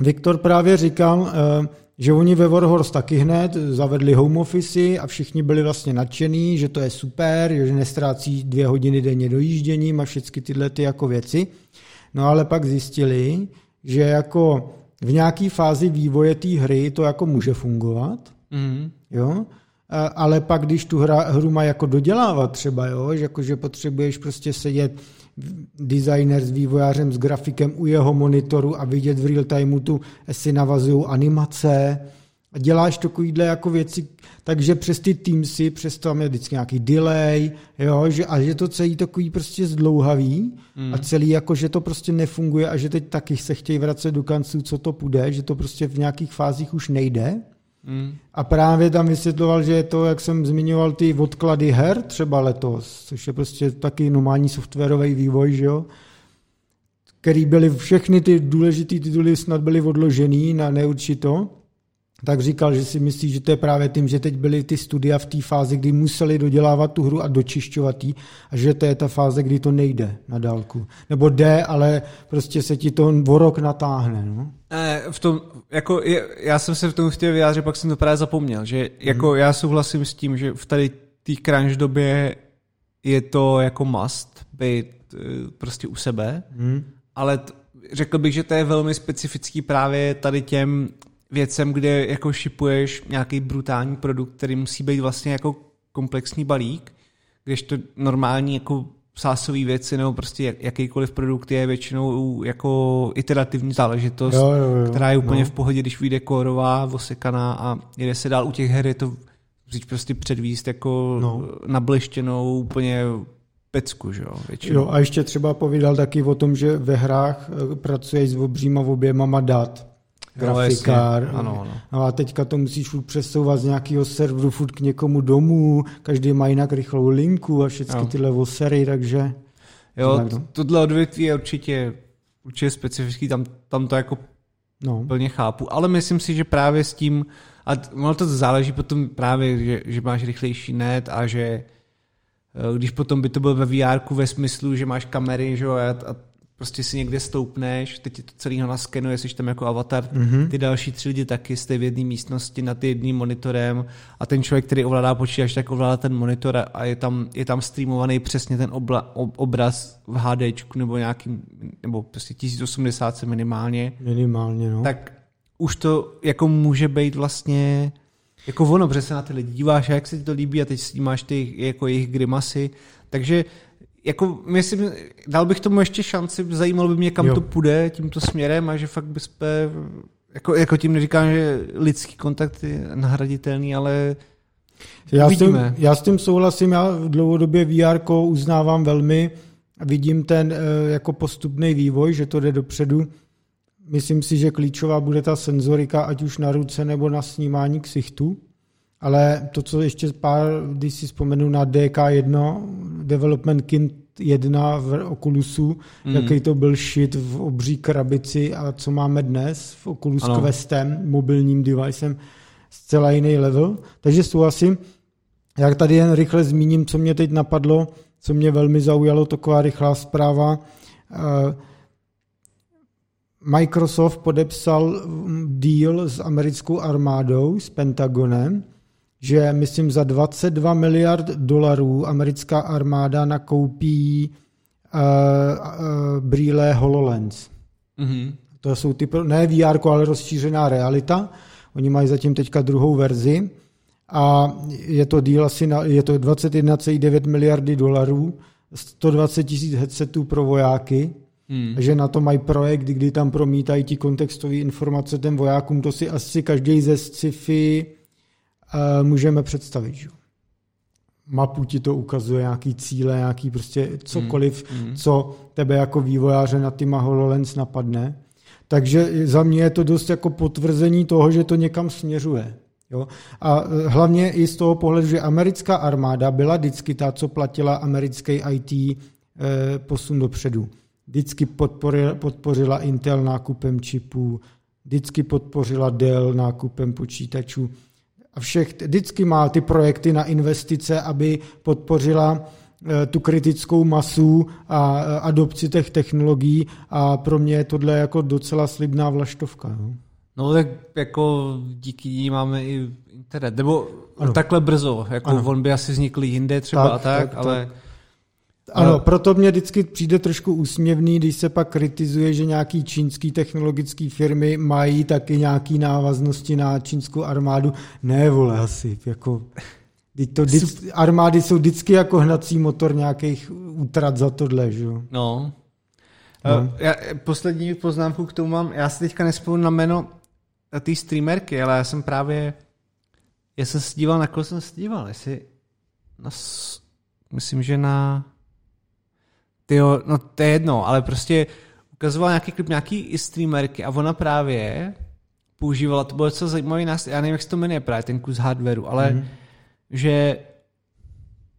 Viktor právě říkal, e, že oni ve Warhorse taky hned zavedli home office a všichni byli vlastně nadšení, že to je super, že nestrácí dvě hodiny denně dojížděním a všechny tyhle ty jako věci. No ale pak zjistili, že jako v nějaké fázi vývoje té hry to jako může fungovat, mm. jo, ale pak, když tu hra, hru má jako dodělávat třeba, jo, že, jako, že potřebuješ prostě sedět designer s vývojářem, s grafikem u jeho monitoru a vidět v real timeu tu, jestli navazují animace a děláš takovýhle jako věci, takže přes ty Teamsy, přes to tam je vždycky nějaký delay, jo, že, a že to celý takový prostě zdlouhavý mm. a celý jako, že to prostě nefunguje a že teď taky se chtějí vracet do kanců, co to půjde, že to prostě v nějakých fázích už nejde. Mm. A právě tam vysvětloval, že je to, jak jsem zmiňoval, ty odklady her třeba letos, což je prostě taky normální softwarový vývoj, že jo, který byly všechny ty důležité tituly snad byly odložený na neurčito, tak říkal, že si myslí, že to je právě tím, že teď byly ty studia v té fázi, kdy museli dodělávat tu hru a dočišťovat ji a že to je ta fáze, kdy to nejde na dálku. Nebo jde, ale prostě se ti to o rok natáhne. No? V tom, jako je, já jsem se v tom chtěl vyjádřit, pak jsem to právě zapomněl, že jako hmm. já souhlasím s tím, že v tady té crunch době je to jako must být eh, prostě u sebe, hmm. ale t, řekl bych, že to je velmi specifický právě tady těm věcem, kde jako šipuješ nějaký brutální produkt, který musí být vlastně jako komplexní balík, když to normální jako sásové věci nebo prostě jakýkoliv produkt je většinou jako iterativní záležitost, jo, jo, jo, která je úplně no. v pohodě, když vyjde kórová, osekaná a jde se dál u těch her, je to říct prostě předvíst jako no. nableštěnou úplně pecku, že jo, většinou. Jo, a ještě třeba povídal taky o tom, že ve hrách eh, pracuješ s obříma objemama dat grafikár. No, ano, ano. No a teďka to musíš furt přesouvat z nějakého serveru furt k někomu domů, každý má jinak rychlou linku a všechny tyhle vosery, takže... Jo, tak, no. tohle odvětví je určitě, určitě specifický, tam, tam to jako no. plně chápu, ale myslím si, že právě s tím, a ono to záleží potom právě, že, že máš rychlejší net a že eh, když potom by to byl ve VR ve smyslu, že máš kamery že jo, a, a prostě si někde stoupneš, teď ti to celý naskenuje, jsi tam jako avatar, mm-hmm. ty další tři lidi taky jste v jedné místnosti nad jedním monitorem a ten člověk, který ovládá počítač, tak ovládá ten monitor a je tam, je tam streamovaný přesně ten obla, ob, obraz v HD nebo nějakým, nebo prostě 1080 minimálně. Minimálně, no. Tak už to jako může být vlastně jako ono, protože se na ty lidi díváš a jak se ti to líbí a teď máš ty jako jejich grimasy, takže jako myslím, dal bych tomu ještě šanci, zajímalo by mě, kam jo. to půjde tímto směrem a že fakt bychom, jako, jako tím neříkám, že lidský kontakt je nahraditelný, ale já s, tím, já s tím souhlasím, já v dlouhodobě VR uznávám velmi, vidím ten eh, jako postupný vývoj, že to jde dopředu. Myslím si, že klíčová bude ta senzorika, ať už na ruce nebo na snímání ksichtu. Ale to, co ještě pár, když si vzpomenu na DK1, Development Kit 1 v Oculusu, mm. jaký to byl shit v obří krabici a co máme dnes v Oculus ano. Questem, mobilním devicem, zcela jiný level. Takže souhlasím. Jak tady jen rychle zmíním, co mě teď napadlo, co mě velmi zaujalo, taková rychlá zpráva. Uh, Microsoft podepsal deal s americkou armádou, s Pentagonem, že myslím za 22 miliard dolarů americká armáda nakoupí uh, uh, brýle HoloLens. Mm-hmm. To jsou ty, ne VR, ale rozšířená realita. Oni mají zatím teďka druhou verzi a je to deal asi na, je to 21,9 miliardy dolarů, 120 tisíc headsetů pro vojáky Hmm. Že na to mají projekt, kdy tam promítají ti kontextové informace těm vojákům, to si asi každý ze sci-fi můžeme představit. Že? Mapu ti to ukazuje, nějaký cíle, nějaký prostě cokoliv, hmm. Hmm. co tebe jako vývojáře na ty HoloLens napadne. Takže za mě je to dost jako potvrzení toho, že to někam směřuje. Jo? A e, hlavně i z toho pohledu, že americká armáda byla vždycky ta, co platila americký IT eh, posun dopředu vždycky podporila, podpořila Intel nákupem čipů, vždycky podpořila Dell nákupem počítačů a všech, vždycky má ty projekty na investice, aby podpořila eh, tu kritickou masu a eh, adopci těch technologií a pro mě je tohle jako docela slibná vlaštovka. No, no tak jako díky ní máme i internet, nebo ano. takhle brzo, jako ano. on by asi vznikl jinde třeba tak, a tak, tak ale... Tak ano, proto mě vždycky přijde trošku úsměvný, když se pak kritizuje, že nějaký čínský technologické firmy mají taky nějaký návaznosti na čínskou armádu. Ne, vole, asi, jako... To, armády jsou vždycky jako hnací motor nějakých útrat za tohle, že jo? No. no. Já, poslední poznámku k tomu mám, já si teďka nespomínám na jméno té streamerky, ale já jsem právě, já jsem se díval, na koho jsem se díval, jestli na, myslím, že na Tyjo, no to je jedno, ale prostě ukazovala nějaký klip nějaký streamerky a ona právě používala, to bylo docela zajímavý nástroj, já nevím, jak se to jmenuje právě, ten kus hardwareu, ale mm-hmm. že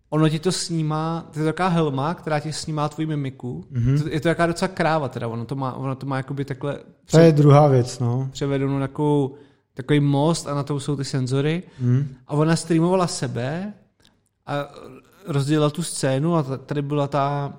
ono ti to snímá, to je taková helma, která ti snímá tvoji mimiku. Mm-hmm. Je to jaká docela kráva teda, ono to má, ono to má jakoby takhle... To je druhá věc, no. Převedenou takovou, takový most a na to jsou ty senzory. Mm. A ona streamovala sebe a rozdělila tu scénu a tady byla ta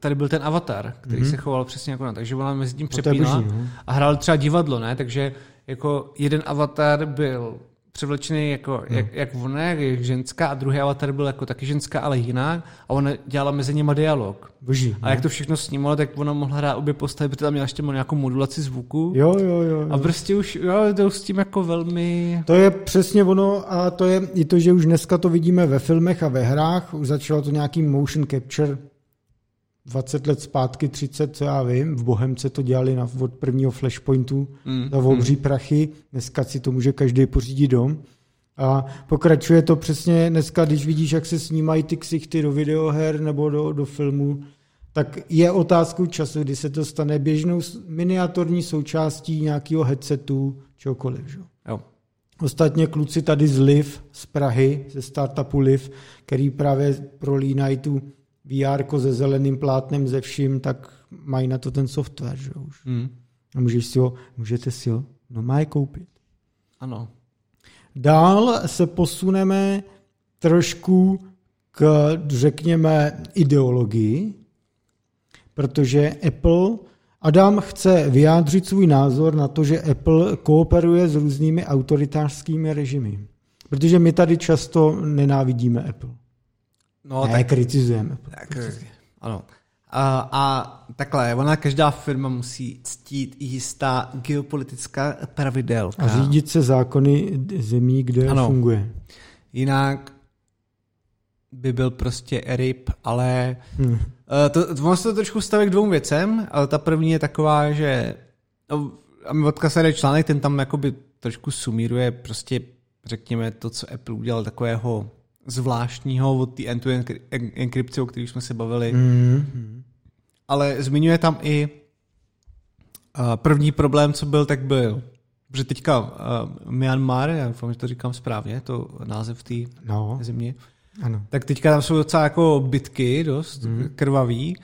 tady byl ten avatar, který mm-hmm. se choval přesně jako na, takže ona mezi tím přepínala no. a hrál třeba divadlo, ne, takže jako jeden avatar byl převlečený jako, no. jak, jak ona, jak ženská a druhý avatar byl jako taky ženská, ale jiná a ona dělala mezi nimi dialog. Boží, a no. jak to všechno snímalo, tak ona mohla hrát obě postavy, protože tam měla ještě nějakou modulaci zvuku. Jo, jo, jo, jo. A prostě už, jo, to s tím jako velmi... To je přesně ono a to je i to, že už dneska to vidíme ve filmech a ve hrách, už začalo to nějaký motion capture 20 let zpátky, 30, co já vím, v Bohemce to dělali na, od prvního flashpointu mm. za obří mm. prachy, dneska si to může každý pořídit dom. A pokračuje to přesně dneska, když vidíš, jak se snímají ty ksichty do videoher nebo do, do filmu, tak je otázkou času, kdy se to stane běžnou miniaturní součástí nějakého headsetu, čokoliv. Že? Jo. Ostatně kluci tady z Liv, z Prahy, ze startupu Liv, který právě prolínají tu VR se zeleným plátnem, ze vším, tak mají na to ten software, že už. Mm. A můžeš si ho, můžete si ho normálně koupit. Ano. Dál se posuneme trošku k, řekněme, ideologii, protože Apple, Adam chce vyjádřit svůj názor na to, že Apple kooperuje s různými autoritářskými režimy. Protože my tady často nenávidíme Apple. No, ne, tak, kritizujeme. Tak, ano. A, a takhle, ona každá firma musí ctít jistá geopolitická pravidelka. A řídit se zákony zemí, kde ano. funguje. Jinak by byl prostě RIP, ale hmm. to, to, ono se to trošku staví k dvou věcem, ale ta první je taková, že no, a mi odkazuje článek, ten tam jakoby trošku sumíruje prostě řekněme to, co Apple udělal takového zvláštního od té end-to-end enkrypce, o které jsme se bavili. Mm-hmm. Ale zmiňuje tam i uh, první problém, co byl, tak byl protože teďka uh, Myanmar, já doufám, že to říkám správně, to název té no. země, ano. tak teďka tam jsou docela jako bitky dost mm. krvavý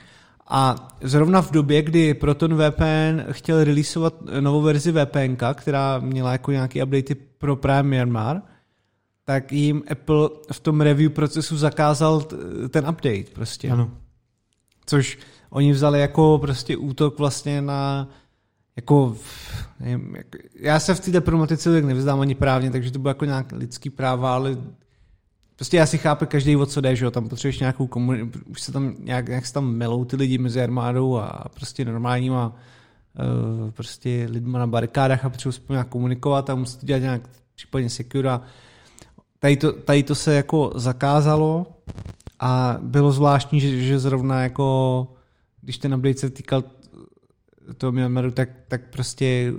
a zrovna v době, kdy Proton VPN chtěl releaseovat novou verzi VPN, která měla jako nějaký updaty pro Prime Myanmar, tak jim Apple v tom review procesu zakázal ten update prostě. Ano. Což oni vzali jako prostě útok vlastně na jako, nevím, jako já se v té problematice tak nevyznám ani právně, takže to bylo jako nějak lidský práva, ale prostě já si chápu každý o co jde, že jo, tam potřebuješ nějakou komunitu, už se tam nějak, nějak se tam melou ty lidi mezi armádou a prostě normálníma uh, prostě lidma na barikádách a potřebuji spolu nějak komunikovat a musíte dělat nějak případně secure tady to, tady to se jako zakázalo a bylo zvláštní, že, že zrovna jako když ten update se týkal toho Myanmaru, tak, tak prostě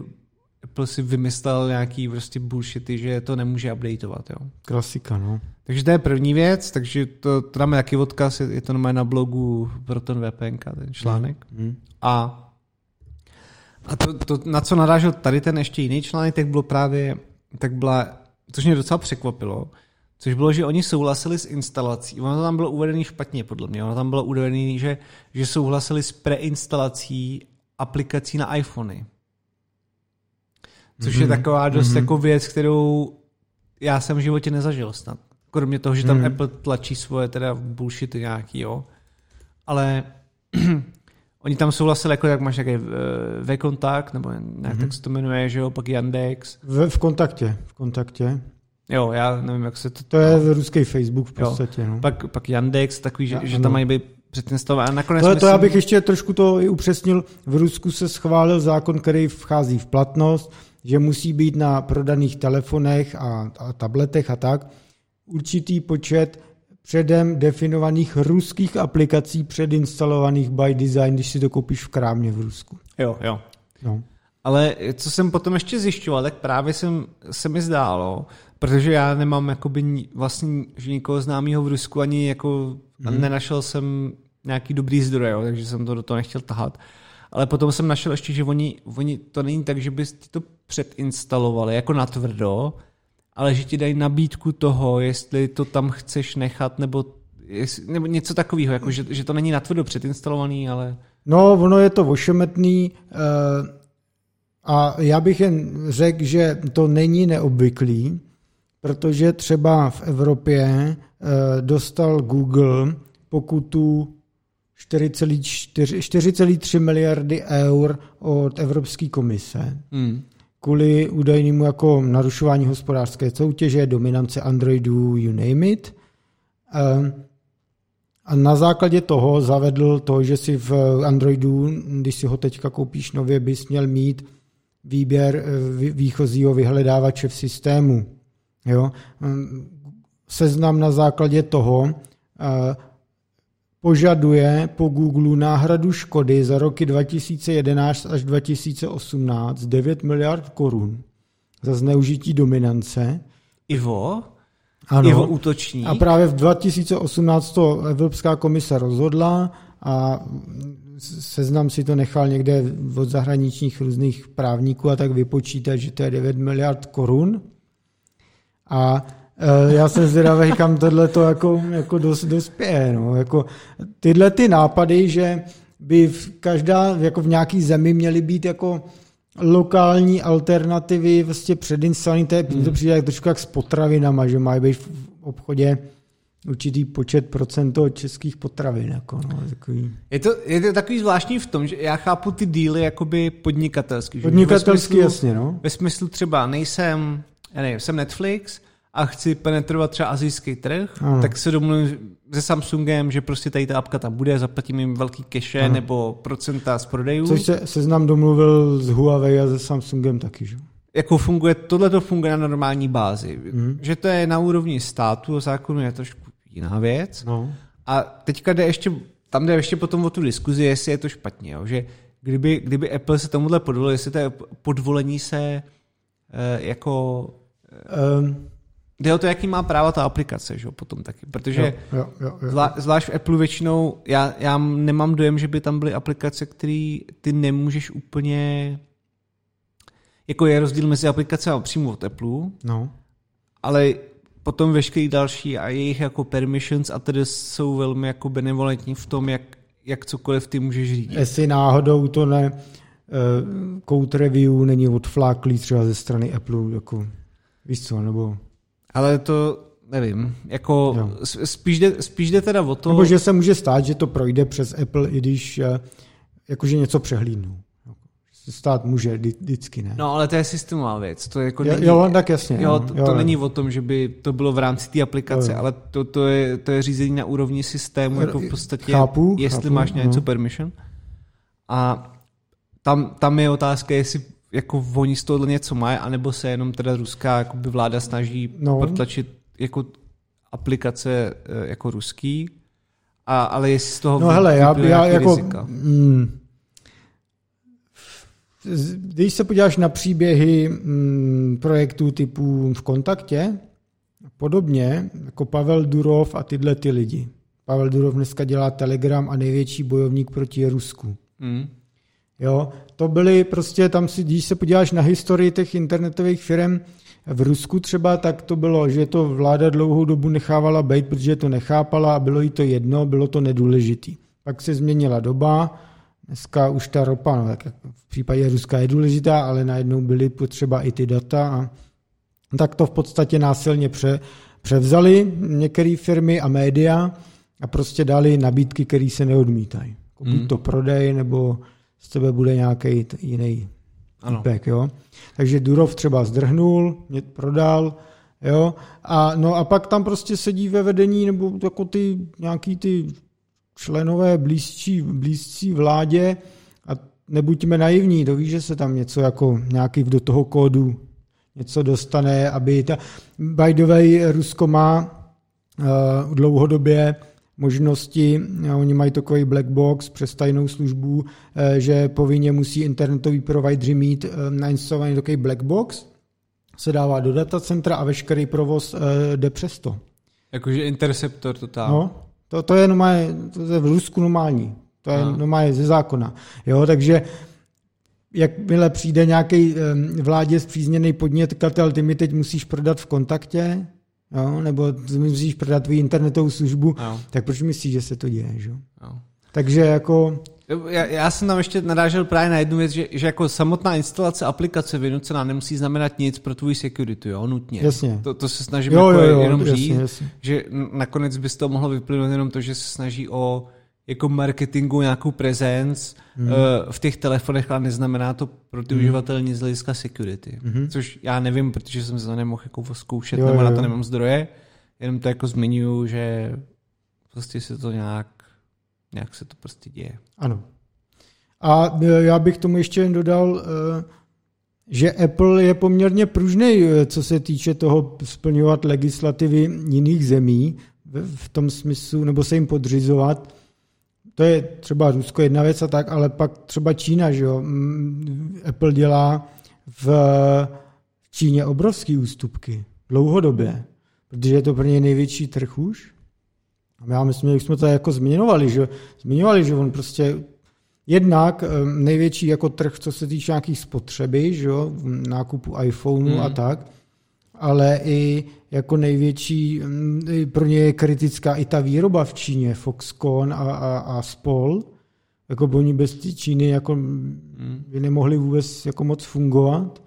Apple si vymyslel nějaký prostě bullshity, že to nemůže updateovat. Jo. Klasika, no. Takže to je první věc, takže to, to dáme taky odkaz, je, je to na blogu Proton VPN, ten článek. Mm. Mm. A, a to, to, na co narážel tady ten ještě jiný článek, tak bylo právě, tak byla, což mě docela překvapilo, což bylo, že oni souhlasili s instalací. Ono tam bylo uvedený špatně, podle mě. Ono tam bylo uvedený, že, že souhlasili s preinstalací aplikací na iPhony. Což mm-hmm. je mhm. taková dost mm-hmm. jako věc, kterou já jsem v životě nezažil snad. Kromě toho, že tam mm. Apple tlačí svoje teda bullshity nějaký, jo. Ale oni tam souhlasili, jako jak máš nějaký v kontakt nebo nějak mm-hmm. tak se to jmenuje, že jo, pak Yandex. V, v kontaktě, v kontaktě. Jo, já nevím, jak se to... To je no. ruský Facebook v podstatě, jo. no. Pak, pak Yandex, takový, že, že tam mají být předinstalovány. Nakonec to, myslím... to já bych ještě trošku to i upřesnil. V Rusku se schválil zákon, který vchází v platnost, že musí být na prodaných telefonech a, a tabletech a tak určitý počet předem definovaných ruských aplikací předinstalovaných by design, když si to koupíš v krámě v Rusku. Jo, jo. No. Ale co jsem potom ještě zjišťoval, tak právě jsem, se mi zdálo, protože já nemám jakoby vlastně že nikoho známého v Rusku, ani jako hmm. nenašel jsem nějaký dobrý zdroj, jo, takže jsem to do toho nechtěl tahat. Ale potom jsem našel ještě, že oni, oni to není tak, že bys to předinstalovali jako natvrdo, ale že ti dají nabídku toho, jestli to tam chceš nechat, nebo, jestli, nebo něco takového, jako že, že to není natvrdo předinstalovaný, ale... No, ono je to ošemetný uh, a já bych jen řekl, že to není neobvyklý, protože třeba v Evropě uh, dostal Google pokutu 4,3 miliardy eur od Evropské komise. Hmm kvůli údajnému jako narušování hospodářské soutěže, dominance Androidu, you name it. Ehm, a na základě toho zavedl to, že si v Androidu, když si ho teďka koupíš nově, bys měl mít výběr eh, výchozího vyhledávače v systému. Jo? Ehm, seznam na základě toho eh, požaduje po Google náhradu škody za roky 2011 až 2018 9 miliard korun za zneužití dominance. Ivo? Ano. Ivo útoční. A právě v 2018 to Evropská komise rozhodla a seznam si to nechal někde od zahraničních různých právníků a tak vypočítat, že to je 9 miliard korun. A já jsem zvědavý, kam tohle to jako, jako dos, dospěje. No. Jako tyhle ty nápady, že by v každá, jako v nějaký zemi měly být jako lokální alternativy vlastně předinstalované, to, je, hmm. to přijde jak trošku jak s potravinama, že mají být v obchodě určitý počet procento českých potravin. Jako, no, takový. Je, to, je to takový zvláštní v tom, že já chápu ty díly jakoby podnikatelský. Podnikatelský, jasně. No. Ve smyslu třeba nejsem, já nevím, jsem Netflix, a chci penetrovat třeba azijský trh, ano. tak se domluvím se Samsungem, že prostě tady ta apka tam bude, zaplatím jim velký keše nebo procenta z prodejů. Což se seznam domluvil s Huawei a se Samsungem taky, že? Jako funguje, tohle to funguje na normální bázi. Mm. Že to je na úrovni státu a zákonu je trošku jiná věc. No. A teďka jde ještě, tam jde ještě potom o tu diskuzi, jestli je to špatně. Jo? Že kdyby, kdyby Apple se tomuhle podvolil, jestli to je podvolení se e, jako... Um, Jde o to, jaký má práva ta aplikace, že potom taky, protože jo, jo, jo, jo. Zvlá, zvlášť v Apple většinou, já, já nemám dojem, že by tam byly aplikace, které ty nemůžeš úplně jako je rozdíl mezi aplikacemi přímo od Apple, no. ale potom veškerý další a jejich jako permissions a tedy jsou velmi jako benevolentní v tom, jak, jak cokoliv ty můžeš řídit. Jestli náhodou to ne, uh, code review není odfláklý třeba ze strany Apple, jako víš co, nebo... Ale to, nevím, jako jo. spíš, jde, spíš jde teda o to... Nebo že se může stát, že to projde přes Apple, i když eh, jakože něco přehlídnu se stát může, vždycky ne. No ale to je systémová věc. To je jako jo, není, jo, tak jasně. Jo, to, jo, to jo. není o tom, že by to bylo v rámci té aplikace, jo, jo. ale to, to, je, to je řízení na úrovni systému, jako v podstatě, chápu, jestli chápu, máš něco no. permission. A tam, tam je otázka, jestli jako oni z tohohle něco mají, anebo se jenom teda ruská jakoby vláda snaží no. protlačit jako aplikace eh, jako ruský, a, ale jestli z toho no, hele, já, já jako, rizika. Mm, když se podíváš na příběhy mm, projektů typu v kontaktě, podobně jako Pavel Durov a tyhle ty lidi. Pavel Durov dneska dělá Telegram a největší bojovník proti Rusku. Mm. Jo, to byly prostě tam si, když se podíváš na historii těch internetových firm v Rusku třeba, tak to bylo, že to vláda dlouhou dobu nechávala být, protože to nechápala a bylo jí to jedno, bylo to nedůležitý. Pak se změnila doba, Dneska už ta ropa, no, tak v případě Ruska je důležitá, ale najednou byly potřeba i ty data a tak to v podstatě násilně pře, převzali některé firmy a média a prostě dali nabídky, které se neodmítají. Buď to prodej, nebo z tebe bude nějaký jiný typek, jo. Takže Durov třeba zdrhnul, mě prodal, jo, a, no a pak tam prostě sedí ve vedení, nebo jako ty nějaký ty členové blízcí, blízcí vládě a nebuďme naivní, to ví, že se tam něco jako nějaký do toho kódu něco dostane, aby ta... By the way, Rusko má uh, dlouhodobě možnosti, oni mají takový black box přes tajnou službu, uh, že povinně musí internetový provider mít uh, nainstalovaný takový black box, se dává do datacentra a veškerý provoz uh, jde přes to. Jakože interceptor totál. No, to, to je normálně, to je v Rusku normální. To je Aha. normálně ze zákona. Jo, takže jakmile přijde nějaký vládě zpřízněný podnikatel, ty mi teď musíš prodat v kontaktě, jo, nebo musíš prodat tvou internetovou službu, jo. tak proč myslíš, že se to děje? Že? Jo. Takže jako já, já jsem tam ještě narážel právě na jednu věc, že, že jako samotná instalace aplikace vynucená nemusí znamenat nic pro tvůj security, jo, nutně. Jasně. To, to se snažím jo, jako jo, jo, jenom jasně, říct, jasně. že nakonec by z toho mohlo vyplynout jenom to, že se snaží o jako marketingu nějakou prezenc hmm. uh, v těch telefonech, ale neznamená to pro ty hmm. uživatele nic z hlediska security. Hmm. Což já nevím, protože jsem se to nemohl jako zkoušet, jo, nebo jo. na to nemám zdroje, jenom to jako zmiňuju, že prostě se to nějak Nějak se to prostě děje. Ano. A e, já bych tomu ještě jen dodal, e, že Apple je poměrně pružný, co se týče toho splňovat legislativy jiných zemí v tom smyslu, nebo se jim podřizovat. To je třeba Rusko jedna věc a tak, ale pak třeba Čína, že jo. Apple dělá v Číně obrovské ústupky dlouhodobě, protože je to pro ně největší trh už já myslím, že jsme to jako zmiňovali, že, zmiňovali, že on prostě jednak největší jako trh, co se týče nějakých spotřeby, že jo, nákupu iPhoneu hmm. a tak, ale i jako největší, pro ně je kritická i ta výroba v Číně, Foxconn a, a, a spol, jako by oni bez Číny jako hmm. by nemohli vůbec jako moc fungovat.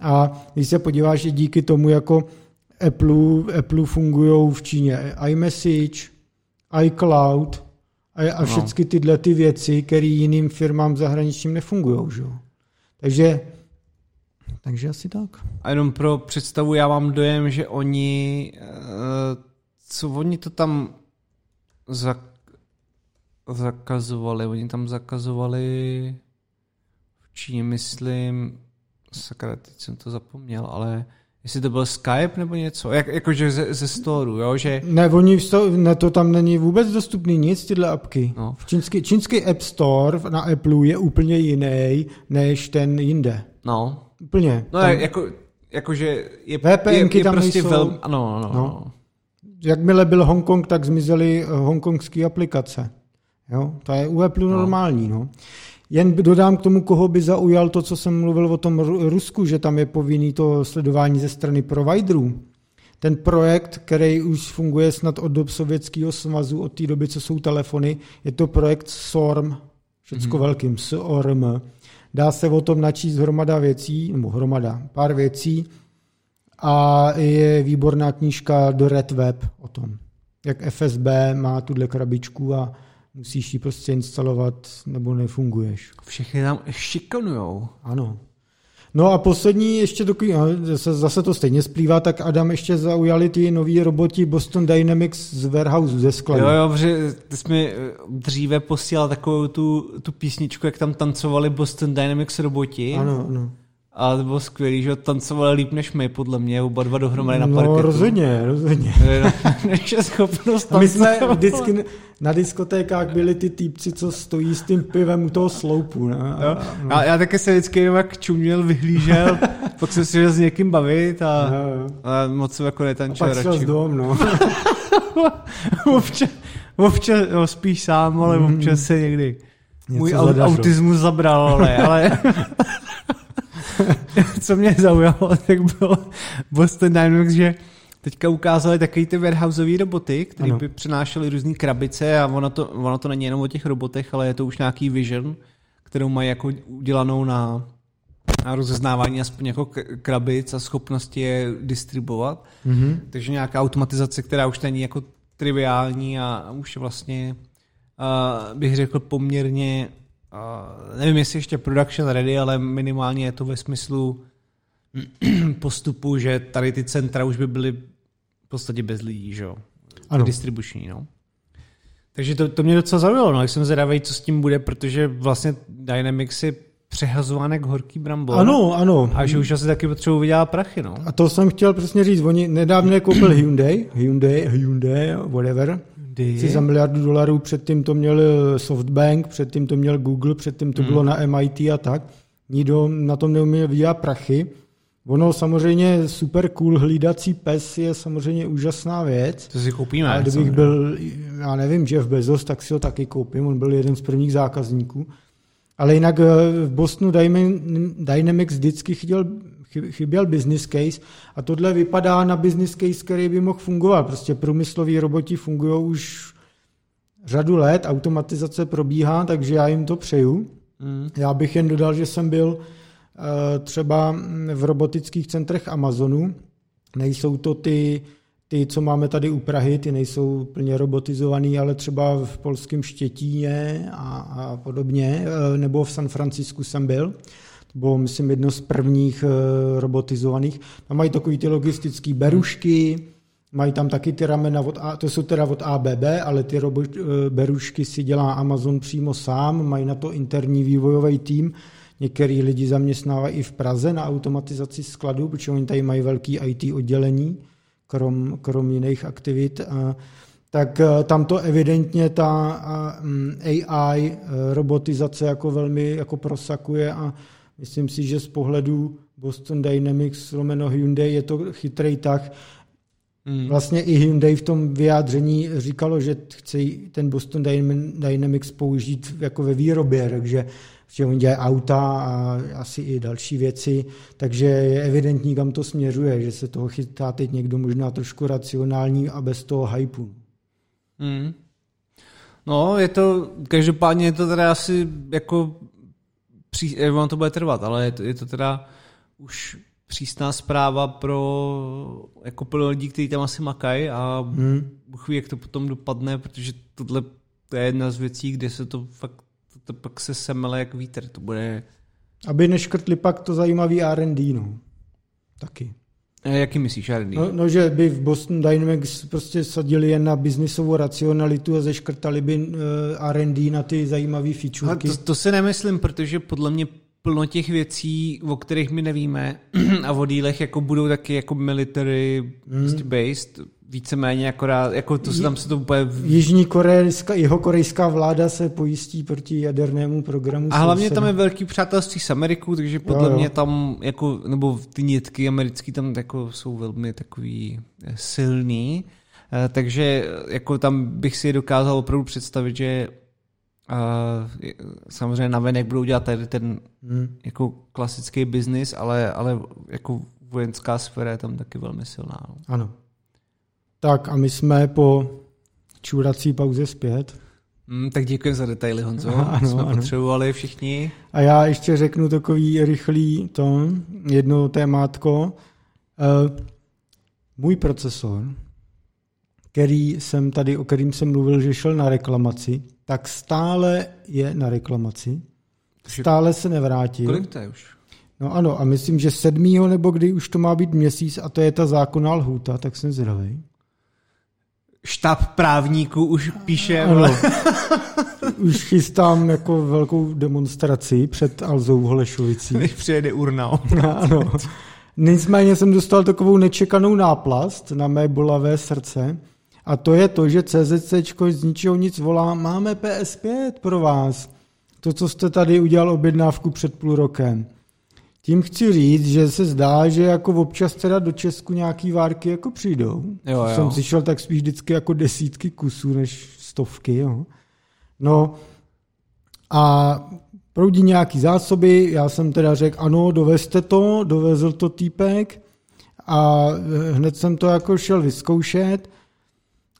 A když se podíváš, že díky tomu jako Apple, Apple fungují v Číně iMessage, iCloud a, a no. všechny tyhle ty věci, které jiným firmám zahraničním nefungují. Že? Takže, takže asi tak. A jenom pro představu, já mám dojem, že oni, eh, co oni to tam zak, zakazovali, oni tam zakazovali v Číně, myslím, sakra, teď jsem to zapomněl, ale Jestli to byl Skype nebo něco, Jak, jakože ze, ze storu, jo, že... Ne, oni sto, ne, to tam není vůbec dostupný nic, tyhle apky. No. Čínský, čínský App Store na Apple je úplně jiný, než ten jinde. No. Úplně. No, tam... jako, jakože je, VPNky je, je tam prostě nejsou. Velmi, ano, ano, no. ano. Jakmile byl Hongkong, tak zmizely eh, hongkongské aplikace. Jo, to je u Apple no. normální, no. Jen dodám k tomu, koho by zaujal to, co jsem mluvil o tom Rusku, že tam je povinný to sledování ze strany providerů. Ten projekt, který už funguje snad od dob Sovětského svazu, od té doby, co jsou telefony, je to projekt SORM, všecko mm-hmm. velkým, SORM. Dá se o tom načíst hromada věcí, nebo hromada, pár věcí a je výborná knížka do Red Web o tom, jak FSB má tuhle krabičku a musíš ji prostě instalovat, nebo nefunguješ. Všechny tam šikanujou. Ano. No a poslední ještě takový, zase, zase to stejně splývá, tak Adam ještě zaujali ty noví roboti Boston Dynamics z warehouse, ze skladu. Jo, jo, protože ty jsi mi eh, dříve posílal takovou tu, tu písničku, jak tam tancovali Boston Dynamics roboti. Ano, ano. A to bylo skvělý, že tancovali líp než my, podle mě, oba dva dohromady na parketu. No rozhodně, rozhodně. Než je schopnost My jsme vždycky na diskotékách byli ty týpci, co stojí s tím pivem u toho sloupu. Ne? A. No. A já také se vždycky jenom jak čuměl, vyhlížel, pak jsem si s někým bavit a, a moc jsem jako netančil radši. A pak dom, no. občas, občas no, spíš sám, ale mm. občas se někdy Něco můj zadařil. autismus zabral, ale, ale co mě zaujalo, tak bylo Boston Dynamics, že teďka ukázali takový ty warehouseové roboty, které by přenášely různé krabice a ono to, ono to není jenom o těch robotech, ale je to už nějaký vision, kterou mají jako udělanou na, na rozeznávání aspoň jako krabic a schopnosti je distribuovat. Mm-hmm. Takže nějaká automatizace, která už není jako triviální a už vlastně uh, bych řekl poměrně uh, nevím, jestli ještě production ready, ale minimálně je to ve smyslu postupu, že tady ty centra už by byly v podstatě bez lidí, že jo? Ano. Distribuční, no. Takže to, to mě docela zaujalo, no, jak jsem zvědavý, co s tím bude, protože vlastně Dynamics je přehazovánek horký brambor. Ano, ano. A že už asi taky potřebují vydělat prachy, no. A to jsem chtěl přesně říct. Oni nedávno koupil Hyundai, Hyundai, Hyundai, whatever, si za miliardu dolarů, předtím to měl Softbank, předtím to měl Google, předtím to hmm. bylo na MIT a tak. Nikdo na tom neuměl vydělat prachy. Ono samozřejmě super cool hlídací pes je samozřejmě úžasná věc. To si koupíme. A kdybych byl, já nevím, Jeff Bezos, tak si ho taky koupím, on byl jeden z prvních zákazníků. Ale jinak eh, v Bostonu Dynamics vždycky chtěl, chyběl business case a tohle vypadá na business case, který by mohl fungovat. Prostě průmysloví roboti fungují už řadu let, automatizace probíhá, takže já jim to přeju. Mm. Já bych jen dodal, že jsem byl eh, třeba v robotických centrech Amazonu. Nejsou to ty, ty, co máme tady u Prahy, ty nejsou plně robotizovaný, ale třeba v polském Štětíně a, a podobně, eh, nebo v San Francisku jsem byl to bylo, myslím, jedno z prvních uh, robotizovaných. Tam mají takový ty logistické berušky, mají tam taky ty ramena, od A, to jsou teda od ABB, ale ty robot, uh, berušky si dělá Amazon přímo sám, mají na to interní vývojový tým, Některý lidi zaměstnávají i v Praze na automatizaci skladu, protože oni tady mají velký IT oddělení, krom, krom jiných aktivit. A, tak tam to evidentně ta AI robotizace jako velmi jako prosakuje a Myslím si, že z pohledu Boston Dynamics lomeno Hyundai je to chytrý tak. Mm. Vlastně i Hyundai v tom vyjádření říkalo, že chce ten Boston Dynamics použít jako ve výrobě, takže že oni dělají auta a asi i další věci, takže je evidentní, kam to směřuje, že se toho chytá teď někdo možná trošku racionální a bez toho hypu. Mm. No, je to, každopádně je to teda asi jako pří, ono to bude trvat, ale je to, je to teda už přísná zpráva pro, jako pro lidi, kteří tam asi makají a hmm. chví, jak to potom dopadne, protože tohle to je jedna z věcí, kde se to fakt to, to pak se semele jak vítr. To bude... Aby neškrtli pak to zajímavý R&D, no. Taky. A jaký myslíš R&D? No, no, že by v Boston Dynamics prostě sadili jen na biznisovou racionalitu a zeškrtali by uh, R&D na ty zajímavé featurky. To, to si nemyslím, protože podle mě plno těch věcí, o kterých my nevíme a o dílech jako budou taky jako military mm. based, víceméně akorát, jako to se tam se to úplně... Jižní korejská, jeho korejská vláda se pojistí proti jadernému programu. A hlavně se... tam je velký přátelství s Amerikou, takže podle jo, jo. mě tam, jako, nebo ty nitky americký tam jako jsou velmi takový eh, silný, eh, takže jako tam bych si dokázal opravdu představit, že Uh, samozřejmě navenek budou dělat tady ten hmm. jako klasický biznis, ale, ale jako vojenská sféra je tam taky velmi silná. No. Ano. Tak a my jsme po čůrací pauze zpět. Mm, tak děkuji za detaily, Honzo. Ano, jsme ano. potřebovali všichni. A já ještě řeknu takový rychlý to, jedno témátko. Uh, můj procesor, který jsem tady, o kterým jsem mluvil, že šel na reklamaci, tak stále je na reklamaci. Stále se nevrátil. Kolik to je už? No ano, a myslím, že sedmýho nebo kdy už to má být měsíc a to je ta zákonná lhůta, tak jsem zdravý. Štáb právníků už píše. Ano. už chystám jako velkou demonstraci před Alzou Holešovicí. Než přijede urna. ano. Nicméně jsem dostal takovou nečekanou náplast na mé bolavé srdce a to je to, že CZC z ničeho nic volá, máme PS5 pro vás. To, co jste tady udělal objednávku před půl rokem. Tím chci říct, že se zdá, že jako občas teda do Česku nějaký várky jako přijdou. Jo, jo. Jsem slyšel tak spíš vždycky jako desítky kusů než stovky. Jo. No a proudí nějaký zásoby, já jsem teda řekl, ano, dovezte to, dovezl to týpek a hned jsem to jako šel vyzkoušet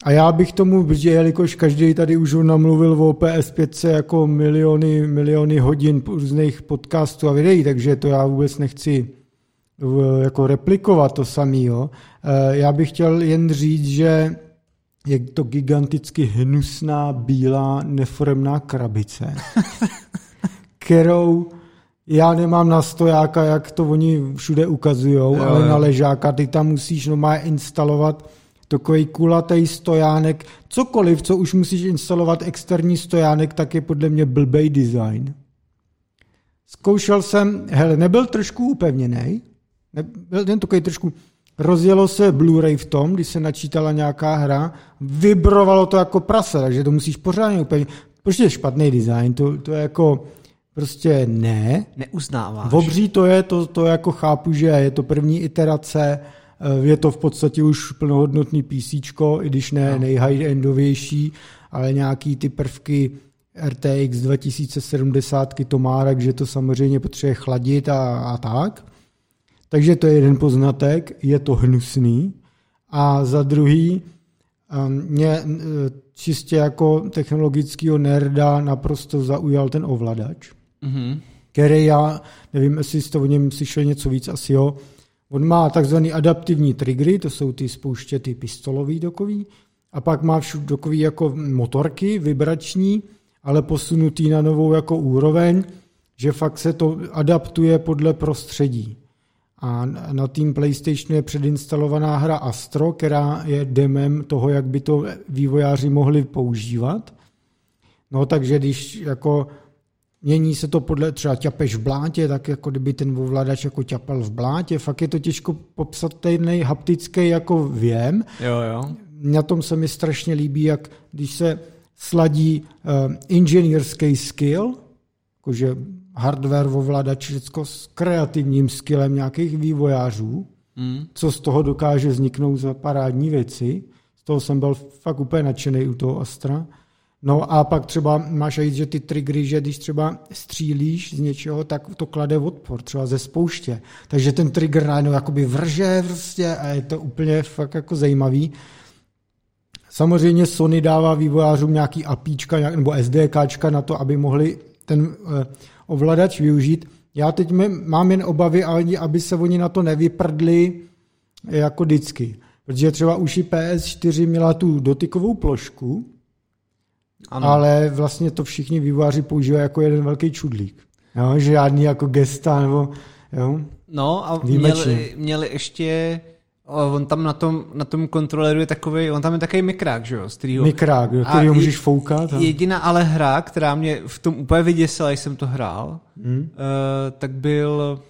a já bych tomu, protože jelikož každý tady už namluvil o PS5 jako miliony, miliony hodin různých podcastů a videí, takže to já vůbec nechci jako replikovat to samý. Jo. Eh, já bych chtěl jen říct, že je to giganticky hnusná, bílá, neforemná krabice, kterou já nemám na stojáka, jak to oni všude ukazují, ale na ležáka ty tam musíš no instalovat takový kulatý stojánek, cokoliv, co už musíš instalovat externí stojánek, tak je podle mě blbej design. Zkoušel jsem, hele, nebyl trošku upevněný, byl ten takový trošku, rozjelo se Blu-ray v tom, když se načítala nějaká hra, vibrovalo to jako prase, takže to musíš pořádně upevnit. Prostě špatný design, to, to je jako, prostě ne. Neuznáváš. V obří to je, to, to jako chápu, že je to první iterace, je to v podstatě už plnohodnotný PC, i když ne no. nejhigh-endovější, ale nějaký ty prvky RTX 2070 to má, takže to samozřejmě potřebuje chladit a, a tak. Takže to je jeden poznatek, je to hnusný. A za druhý, ehm, mě eh, čistě jako technologického nerda naprosto zaujal ten ovladač, mm-hmm. který já, nevím, jestli jste o něm slyšeli něco víc, asi jo, On má takzvaný adaptivní triggery, to jsou ty spouštěty pistolový dokový, a pak má všude dokový jako motorky vibrační, ale posunutý na novou jako úroveň, že fakt se to adaptuje podle prostředí. A na tým PlayStationu je předinstalovaná hra Astro, která je demem toho, jak by to vývojáři mohli používat. No takže když jako Mění se to podle třeba ťapeš v blátě, tak jako kdyby ten ovladač jako ťapal v blátě. Fakt je to těžko popsat ten haptický jako věm. Jo, jo. Na tom se mi strašně líbí, jak když se sladí uh, inženýrský skill, jakože hardware ovladač všechno s kreativním skillem nějakých vývojářů, mm. co z toho dokáže vzniknout za parádní věci. Z toho jsem byl fakt úplně nadšený u toho Astra. No a pak třeba máš říct, že ty triggery, že když třeba střílíš z něčeho, tak to klade odpor, třeba ze spouště. Takže ten trigger najednou jakoby vrže prostě a je to úplně fakt jako zajímavý. Samozřejmě Sony dává vývojářům nějaký APIčka nebo SDKčka na to, aby mohli ten eh, ovladač využít. Já teď mám jen obavy, aby se oni na to nevyprdli jako vždycky. Protože třeba už i PS4 měla tu dotykovou plošku, ano. ale vlastně to všichni vývojáři používají jako jeden velký čudlík. Jo? Žádný jako gesta nebo jo? No a měli, měli ještě on tam na tom, na tom kontroleru je takový, on tam je takový mikrák, že jo, z kterýho... Mikrák, jo, který ho můžeš foukat. A... Jediná ale hra, která mě v tom úplně vyděsila, když jsem to hrál, hmm. uh, tak byl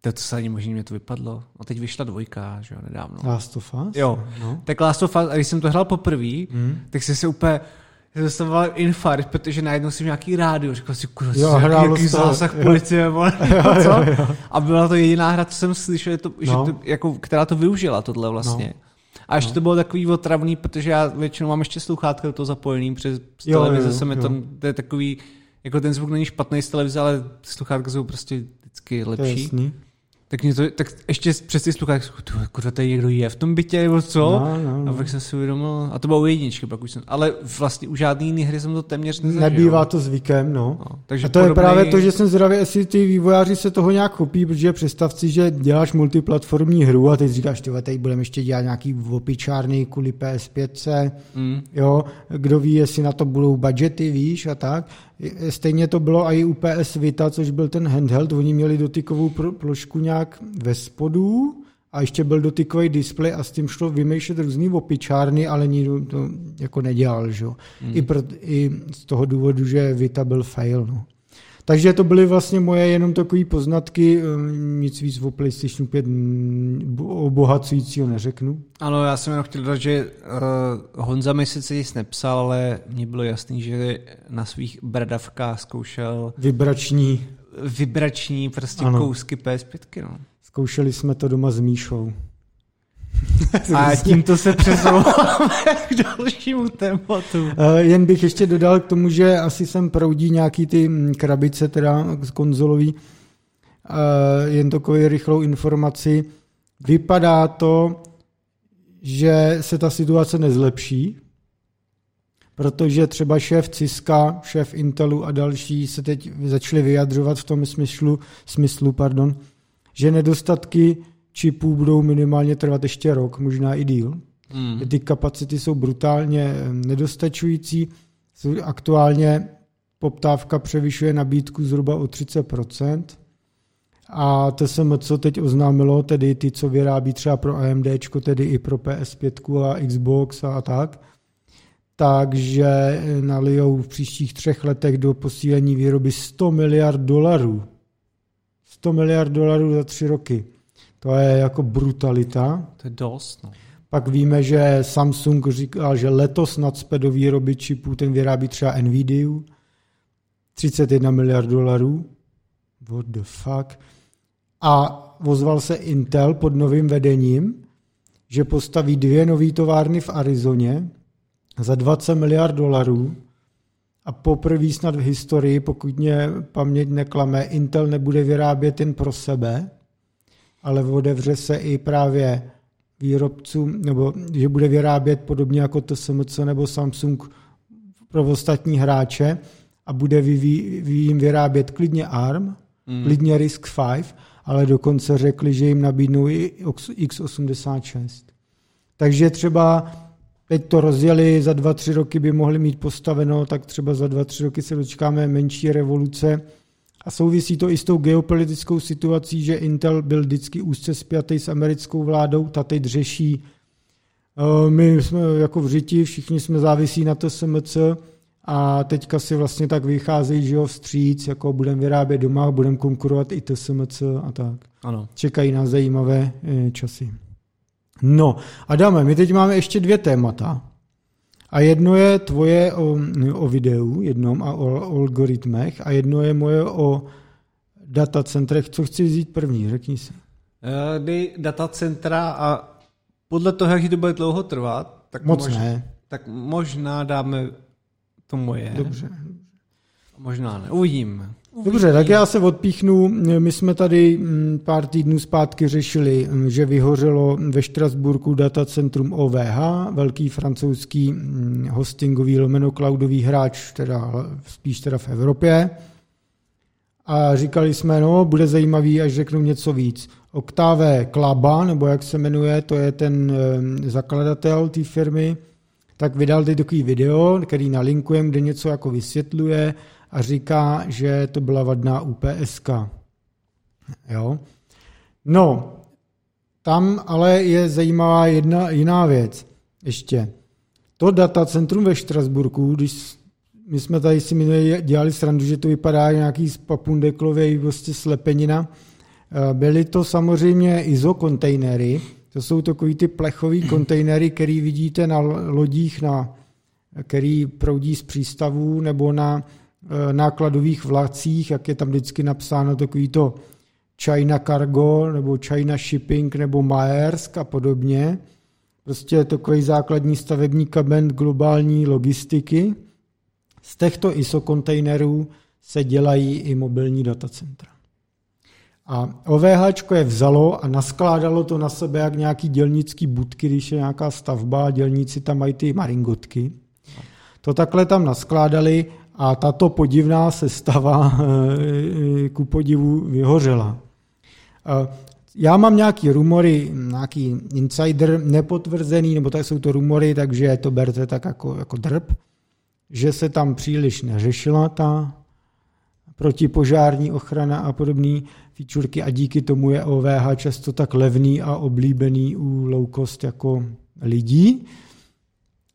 to, to se ani možná mě to vypadlo. A teď vyšla dvojka, že jo, nedávno. Last of Us? Jo. No. Tak Last of Us, a když jsem to hrál poprvé, mm. tak jsem se úplně dostával infarkt, protože najednou jsem nějaký rádio, říkal si, kurva, jo, jaký, jaký zásah jo. policie, jo, co? Jo, jo. A byla to jediná hra, co jsem slyšel, to, no. že to, jako, která to využila, tohle vlastně. No. A ještě no. to bylo takový otravný, protože já většinou mám ještě sluchátka do toho zapojený, přes televize se mi tam, to je takový, jako ten zvuk není špatný z televize, ale sluchátka jsou prostě vždycky lepší. To je tak, mě to, tak ještě přes ty sluchátka, kurva, tady někdo je v tom bytě, nebo co? No, no, no. A pak jsem si uvědomil, a to bylo u jedničky, pak už jsem, ale vlastně u žádný jiný hry jsem to téměř nezažil. Nebývá to zvykem, no. no takže a to podobný... je právě to, že jsem zvědavý, jestli ty vývojáři se toho nějak chopí, protože představ si, že děláš multiplatformní hru a teď říkáš, ty tady budeme ještě dělat nějaký opičárny kvůli PS5, mm. jo, kdo ví, jestli na to budou budgety, víš, a tak. Stejně to bylo i u PS Vita, což byl ten handheld, oni měli dotykovou plošku nějak ve spodu a ještě byl dotykový displej a s tím šlo vymýšlet různý opičárny, ale nikdo to jako nedělal, že? Hmm. I, pro, I z toho důvodu, že Vita byl fail. No. Takže to byly vlastně moje jenom takové poznatky, um, nic víc o PlayStation 5 obohacujícího neřeknu. Ano, já jsem jenom chtěl dodat, že uh, Honza mi sice nic nepsal, ale mně bylo jasný, že na svých bradavkách zkoušel vibrační vibrační prostě ano. kousky PS5. No. Zkoušeli jsme to doma s Míšou. A tímto se přesouváme k dalšímu tématu. Eh, jen bych ještě dodal k tomu, že asi sem proudí nějaký ty mm, krabice, teda konzolový, eh, jen takovou rychlou informaci. Vypadá to, že se ta situace nezlepší, protože třeba šéf Ciska, šéf Intelu a další se teď začali vyjadřovat v tom smyslu, smyslu pardon, že nedostatky čipů budou minimálně trvat ještě rok, možná i díl. Mm. Ty kapacity jsou brutálně nedostačující. Aktuálně poptávka převyšuje nabídku zhruba o 30%. A to se co teď oznámilo, tedy ty, co vyrábí třeba pro AMD, tedy i pro PS5 a Xbox a tak, takže nalijou v příštích třech letech do posílení výroby 100 miliard dolarů. 100 miliard dolarů za tři roky. To je jako brutalita. To je dost. No. Pak víme, že Samsung říkal, že letos nadspě do výroby čipů, ten vyrábí třeba Nvidia, 31 miliard dolarů. What the fuck? A ozval se Intel pod novým vedením, že postaví dvě nové továrny v Arizoně za 20 miliard dolarů a poprvé snad v historii, pokud mě paměť neklame, Intel nebude vyrábět jen pro sebe, ale otevře se i právě výrobcům, nebo že bude vyrábět podobně jako TSMC nebo Samsung pro ostatní hráče a bude jim vyrábět klidně ARM, mm. klidně RISC-V, ale dokonce řekli, že jim nabídnou i x86. Takže třeba teď to rozjeli, za dva, tři roky by mohli mít postaveno, tak třeba za dva, tři roky se dočkáme menší revoluce, a souvisí to i s tou geopolitickou situací, že Intel byl vždycky úzce spjatý s americkou vládou, ta teď řeší, eh, my jsme jako v řiti, všichni jsme závisí na TSMC a teďka si vlastně tak vycházejí, že jo, vstříc, jako budeme vyrábět doma, budeme konkurovat i TSMC a tak. Ano. Čekají nás zajímavé eh, časy. No, Adame, my teď máme ještě dvě témata. A jedno je tvoje o, o videu, jednom a o, o algoritmech, a jedno je moje o datacentrech. Co chci vzít první, řekni si. Uh, dej datacentra a podle toho, jak to bude dlouho trvat, tak, Moc možná, ne. tak možná dáme to moje. Dobře. Možná ne. Uvidíme. Dobře, tak já se odpíchnu. My jsme tady mm, pár týdnů zpátky řešili, mm, že vyhořelo ve Štrasburku datacentrum OVH, velký francouzský mm, hostingový lomeno cloudový hráč, teda spíš teda v Evropě. A říkali jsme, no, bude zajímavý, až řeknu něco víc. Octave Klaba, nebo jak se jmenuje, to je ten zakladatel té firmy, tak vydal teď takový video, který nalinkujem, kde něco jako vysvětluje, a říká, že to byla vadná UPSK. Jo? No, tam ale je zajímavá jedna jiná věc ještě. To datacentrum ve Štrasburku, když my jsme tady si minulý dělali srandu, že to vypadá nějaký papundeklový prostě slepenina, eh, byly to samozřejmě ISO kontejnery, to jsou takový ty plechový kontejnery, který vidíte na lodích, na, který proudí z přístavů nebo na nákladových vlacích, jak je tam vždycky napsáno takový to China Cargo nebo China Shipping nebo Maersk a podobně. prostě takový základní stavební kamen globální logistiky. Z těchto ISO kontejnerů se dělají i mobilní datacentra. A OVH je vzalo a naskládalo to na sebe jak nějaký dělnický budky, když je nějaká stavba a dělníci tam mají ty maringotky. To takhle tam naskládali a tato podivná sestava eh, ku podivu vyhořela. Eh, já mám nějaký rumory, nějaký insider nepotvrzený, nebo tak jsou to rumory, takže to berte tak jako, jako drb, že se tam příliš neřešila ta protipožární ochrana a podobné featurky a díky tomu je OVH často tak levný a oblíbený u low cost jako lidí.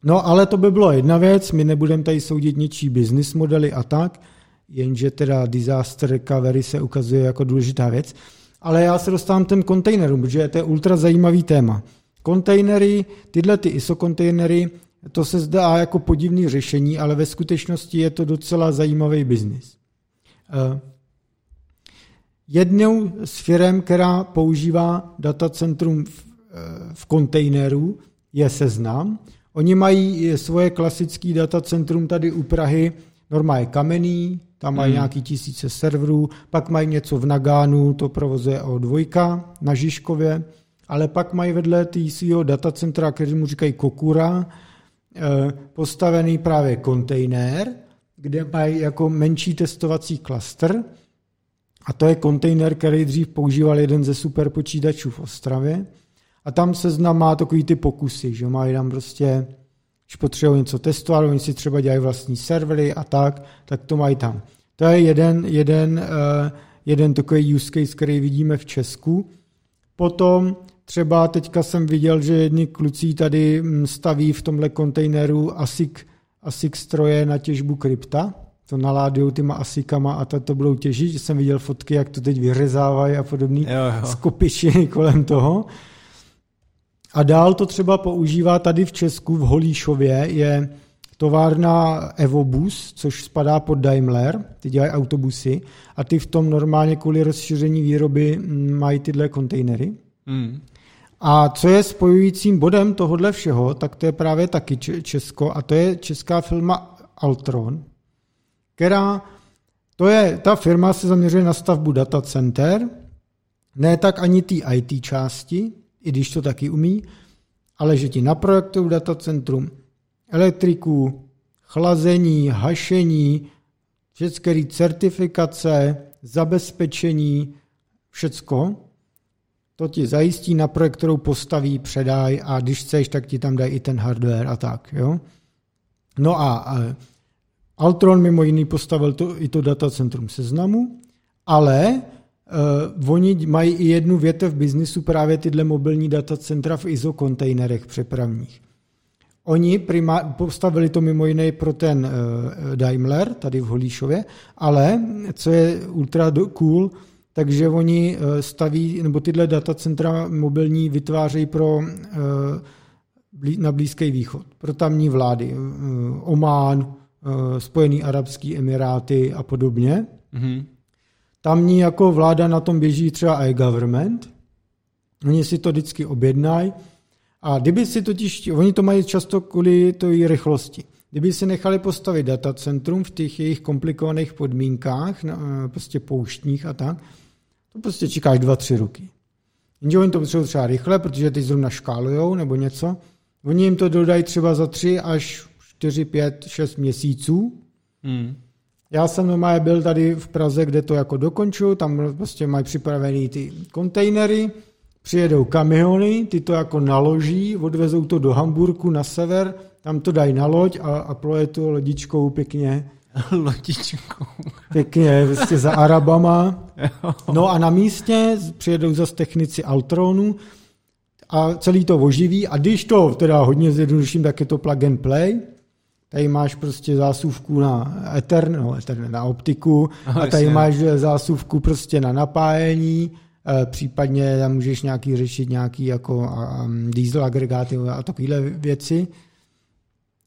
No ale to by bylo jedna věc, my nebudeme tady soudit něčí business modely a tak, jenže teda disaster recovery se ukazuje jako důležitá věc. Ale já se dostávám těm kontejnerům, protože to je ultra zajímavý téma. Kontejnery, tyhle ty ISO kontejnery, to se zdá jako podivný řešení, ale ve skutečnosti je to docela zajímavý biznis. Eh, jednou z firm, která používá datacentrum v, eh, v kontejneru, je Seznam. Oni mají svoje klasické datacentrum tady u Prahy, normálně kamenný, tam mají hmm. nějaký tisíce serverů, pak mají něco v Nagánu, to provozuje O2 na Žižkově, ale pak mají vedle svého datacentra, který mu říkají Kokura, eh, postavený právě kontejner, kde mají jako menší testovací klaster, a to je kontejner, který dřív používal jeden ze superpočítačů v Ostravě. A tam se znám má takový ty pokusy, že mají tam prostě, když potřebují něco testovat, oni si třeba dělají vlastní servery a tak, tak to mají tam. To je jeden, jeden, uh, jeden takový use case, který vidíme v Česku. Potom třeba teďka jsem viděl, že jedni kluci tady mm, staví v tomhle kontejneru ASIC, ASIC stroje na těžbu krypta, to naládují tyma asikama a to, to budou těžit, jsem viděl fotky, jak to teď vyřezávají a podobný skopičiny kolem toho. A dál to třeba používá tady v Česku, v Holíšově, je továrna Evobus, což spadá pod Daimler, ty dělají autobusy a ty v tom normálně kvůli rozšíření výroby mm, mají tyhle kontejnery. Mm. A co je spojujícím bodem tohohle všeho, tak to je právě taky Česko a to je česká firma Altron, která, to je, ta firma se zaměřuje na stavbu data center, ne tak ani ty IT části, i když to taky umí, ale že ti naprojektují datacentrum, elektriku, chlazení, hašení, všechny certifikace, zabezpečení, všecko, to ti zajistí, na projekt, kterou postaví, předaj a když chceš, tak ti tam dají i ten hardware a tak. Jo? No a, a Altron mimo jiný postavil to, i to datacentrum seznamu, ale uh, oni mají i jednu větev v biznisu právě tyhle mobilní datacentra v ISO kontejnerech přepravních. Oni prima, postavili to mimo jiné pro ten uh, Daimler tady v Holíšově, ale co je ultra cool, takže oni uh, staví, nebo tyhle datacentra mobilní vytvářejí pro uh, blí, na Blízký východ, pro tamní vlády. Uh, Omán, uh, Spojený arabský emiráty a podobně. Mm-hmm. Tamní jako vláda na tom běží třeba e-government. Oni si to vždycky objednají a kdyby si totiž, oni to mají často kvůli té rychlosti. Kdyby si nechali postavit datacentrum v těch jejich komplikovaných podmínkách, eh, prostě pouštních a tak, to prostě čekáš dva, tři roky. Jenže oni to potřebují třeba rychle, protože ty zrovna škálujou nebo něco. Oni jim to dodají třeba za tři až čtyři, pět, šest měsíců. Hmm. Já jsem normálně byl tady v Praze, kde to jako dokončuju, tam prostě mají připravený ty kontejnery, přijedou kamiony, ty to jako naloží, odvezou to do Hamburku na sever, tam to dají na loď a, a ploje to lodičkou pěkně. Lodičkou. Pěkně, vlastně za Arabama. No a na místě přijedou zase technici Altronu a celý to oživí a když to teda hodně zjednoduším, tak je to plug and play, tady máš prostě zásuvku na Ethernet, no, Ethernet na optiku Aha, a tady máš zásuvku prostě na napájení, e, případně tam můžeš nějaký řešit nějaký jako um, diesel agregáty a takovéhle věci.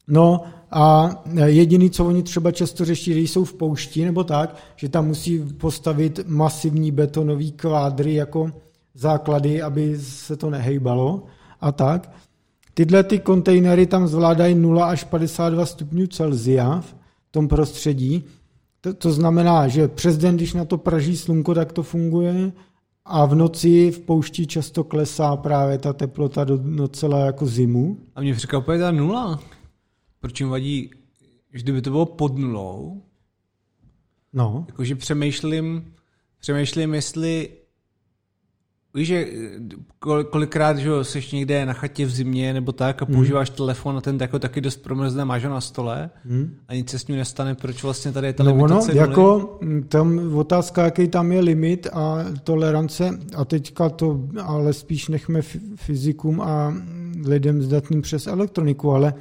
No a jediný, co oni třeba často řeší, když jsou v poušti nebo tak, že tam musí postavit masivní betonový kvádry jako základy, aby se to nehejbalo a tak. Tyhle ty kontejnery tam zvládají 0 až 52 stupňů Celzia v tom prostředí. To, to znamená, že přes den, když na to praží slunko, tak to funguje a v noci v poušti často klesá právě ta teplota do docela jako zimu. A mě překvapuje ta nula. Proč jim vadí, že kdyby to bylo pod nulou, no. jakože přemýšlím, přemýšlím, jestli Víš, že kolikrát, že jsi někde na chatě v zimě nebo tak a hmm. používáš hmm. telefon a ten jako taky dost promrzne, máš ho na stole hmm. a nic se s ním nestane, proč vlastně tady je ta no limitace ono, jako tam otázka, jaký tam je limit a tolerance a teďka to ale spíš nechme fyzikům a lidem zdatným přes elektroniku, ale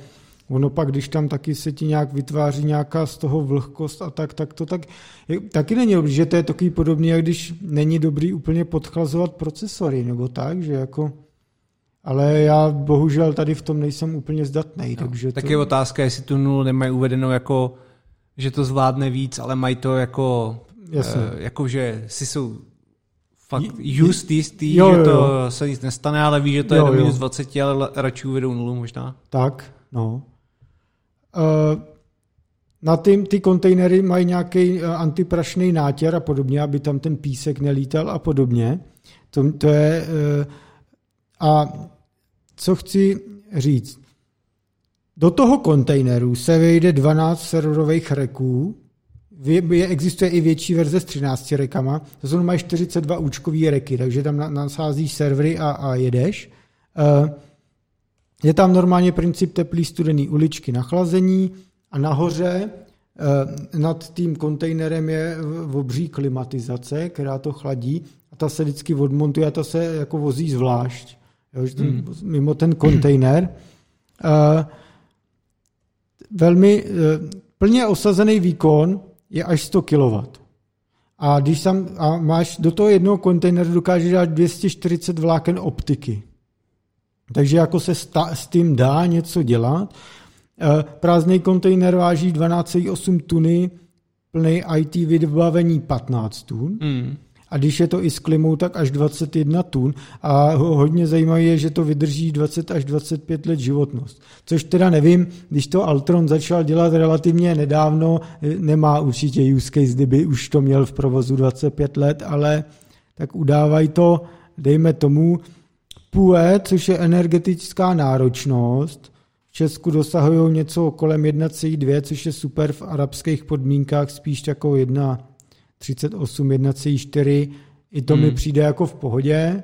Ono pak, když tam taky se ti nějak vytváří nějaká z toho vlhkost a tak, tak to tak, je, taky není dobrý, že to je takový podobný, jak když není dobrý úplně podchlazovat procesory, nebo tak, že jako, ale já bohužel tady v tom nejsem úplně zdatný. No, takže tak to... je otázka, jestli tu nul nemají uvedenou jako, že to zvládne víc, ale mají to jako, Jasně. Uh, jako že si jsou fakt just jistý, jo, že to jo. se nic nestane, ale ví, že to jo, je do minus 20, ale radši uvedou nulu možná. Tak, no. Eh, na ty, ty kontejnery mají nějaký eh, antiprašný nátěr a podobně, aby tam ten písek nelítal a podobně. To, to je, eh, a co chci říct, do toho kontejneru se vejde 12 serverových reků, existuje i větší verze s 13 rekama, to jsou mají 42 účkový reky, takže tam nasázíš servery a, a jedeš. Je tam normálně princip teplý studený uličky na chlazení a nahoře eh, nad tím kontejnerem je obří klimatizace, která to chladí a ta se vždycky odmontuje a ta se jako vozí zvlášť. Jo, ten, hmm. Mimo ten kontejner. Eh, velmi eh, plně osazený výkon je až 100 kW. A když tam a máš do toho jednoho kontejneru dokážeš dát 240 vláken optiky. Takže jako se s tím dá něco dělat. Eh, prázdný kontejner váží 12,8 tuny, plný IT vybavení 15 tun. Mm. A když je to i s klimou, tak až 21 tun. A hodně zajímavé je, že to vydrží 20 až 25 let životnost. Což teda nevím, když to Altron začal dělat relativně nedávno, eh, nemá určitě use case, kdyby už to měl v provozu 25 let, ale tak udávají to, dejme tomu, PUE, což je energetická náročnost, v Česku dosahují něco kolem 1,2, což je super v arabských podmínkách, spíš jako 1,38, 1,4. I to hmm. mi přijde jako v pohodě.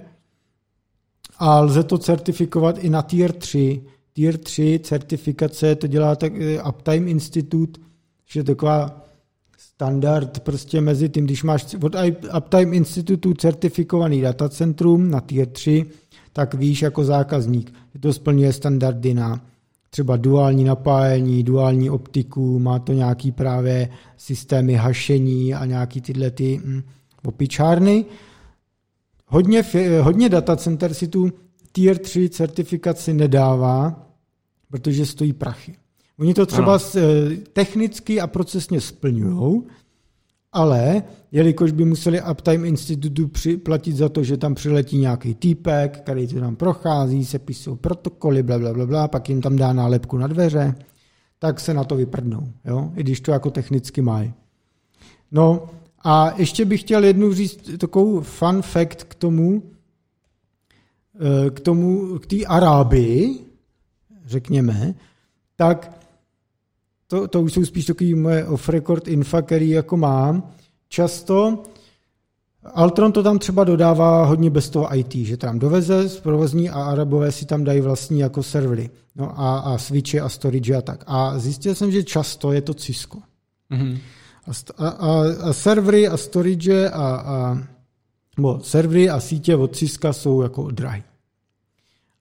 A lze to certifikovat i na Tier 3. Tier 3 certifikace, to dělá tak eh, Uptime Institute, že je taková standard prostě mezi tím, když máš od Uptime Institutu certifikovaný datacentrum na Tier 3, tak víš jako zákazník, že to splňuje standardy na třeba duální napájení, duální optiku, má to nějaký právě systémy hašení a nějaký tyhle ty hm, opičárny. Hodně, hodně datacenter si tu Tier 3 certifikaci nedává, protože stojí prachy. Oni to třeba ano. Eh, technicky a procesně splňují, ale jelikož by museli Uptime Institutu platit za to, že tam přiletí nějaký týpek, který to tam prochází, se píšou protokoly, bla, bla, bla, bla, pak jim tam dá nálepku na dveře, tak se na to vyprdnou, jo? i když to jako technicky mají. No a ještě bych chtěl jednu říct takovou fun fact k tomu, eh, k tomu, k té Arábii, řekněme, tak to, to už jsou spíš takové moje off-record infa, který jako mám. Často Altron to tam třeba dodává hodně bez toho IT, že tam doveze z provozní a Arabové si tam dají vlastní jako servery no a, a switche a storage a tak. A zjistil jsem, že často je to Cisco. Mm-hmm. A, a, a servery a storage a, a bo, servery a sítě od Cisco jsou jako drahé.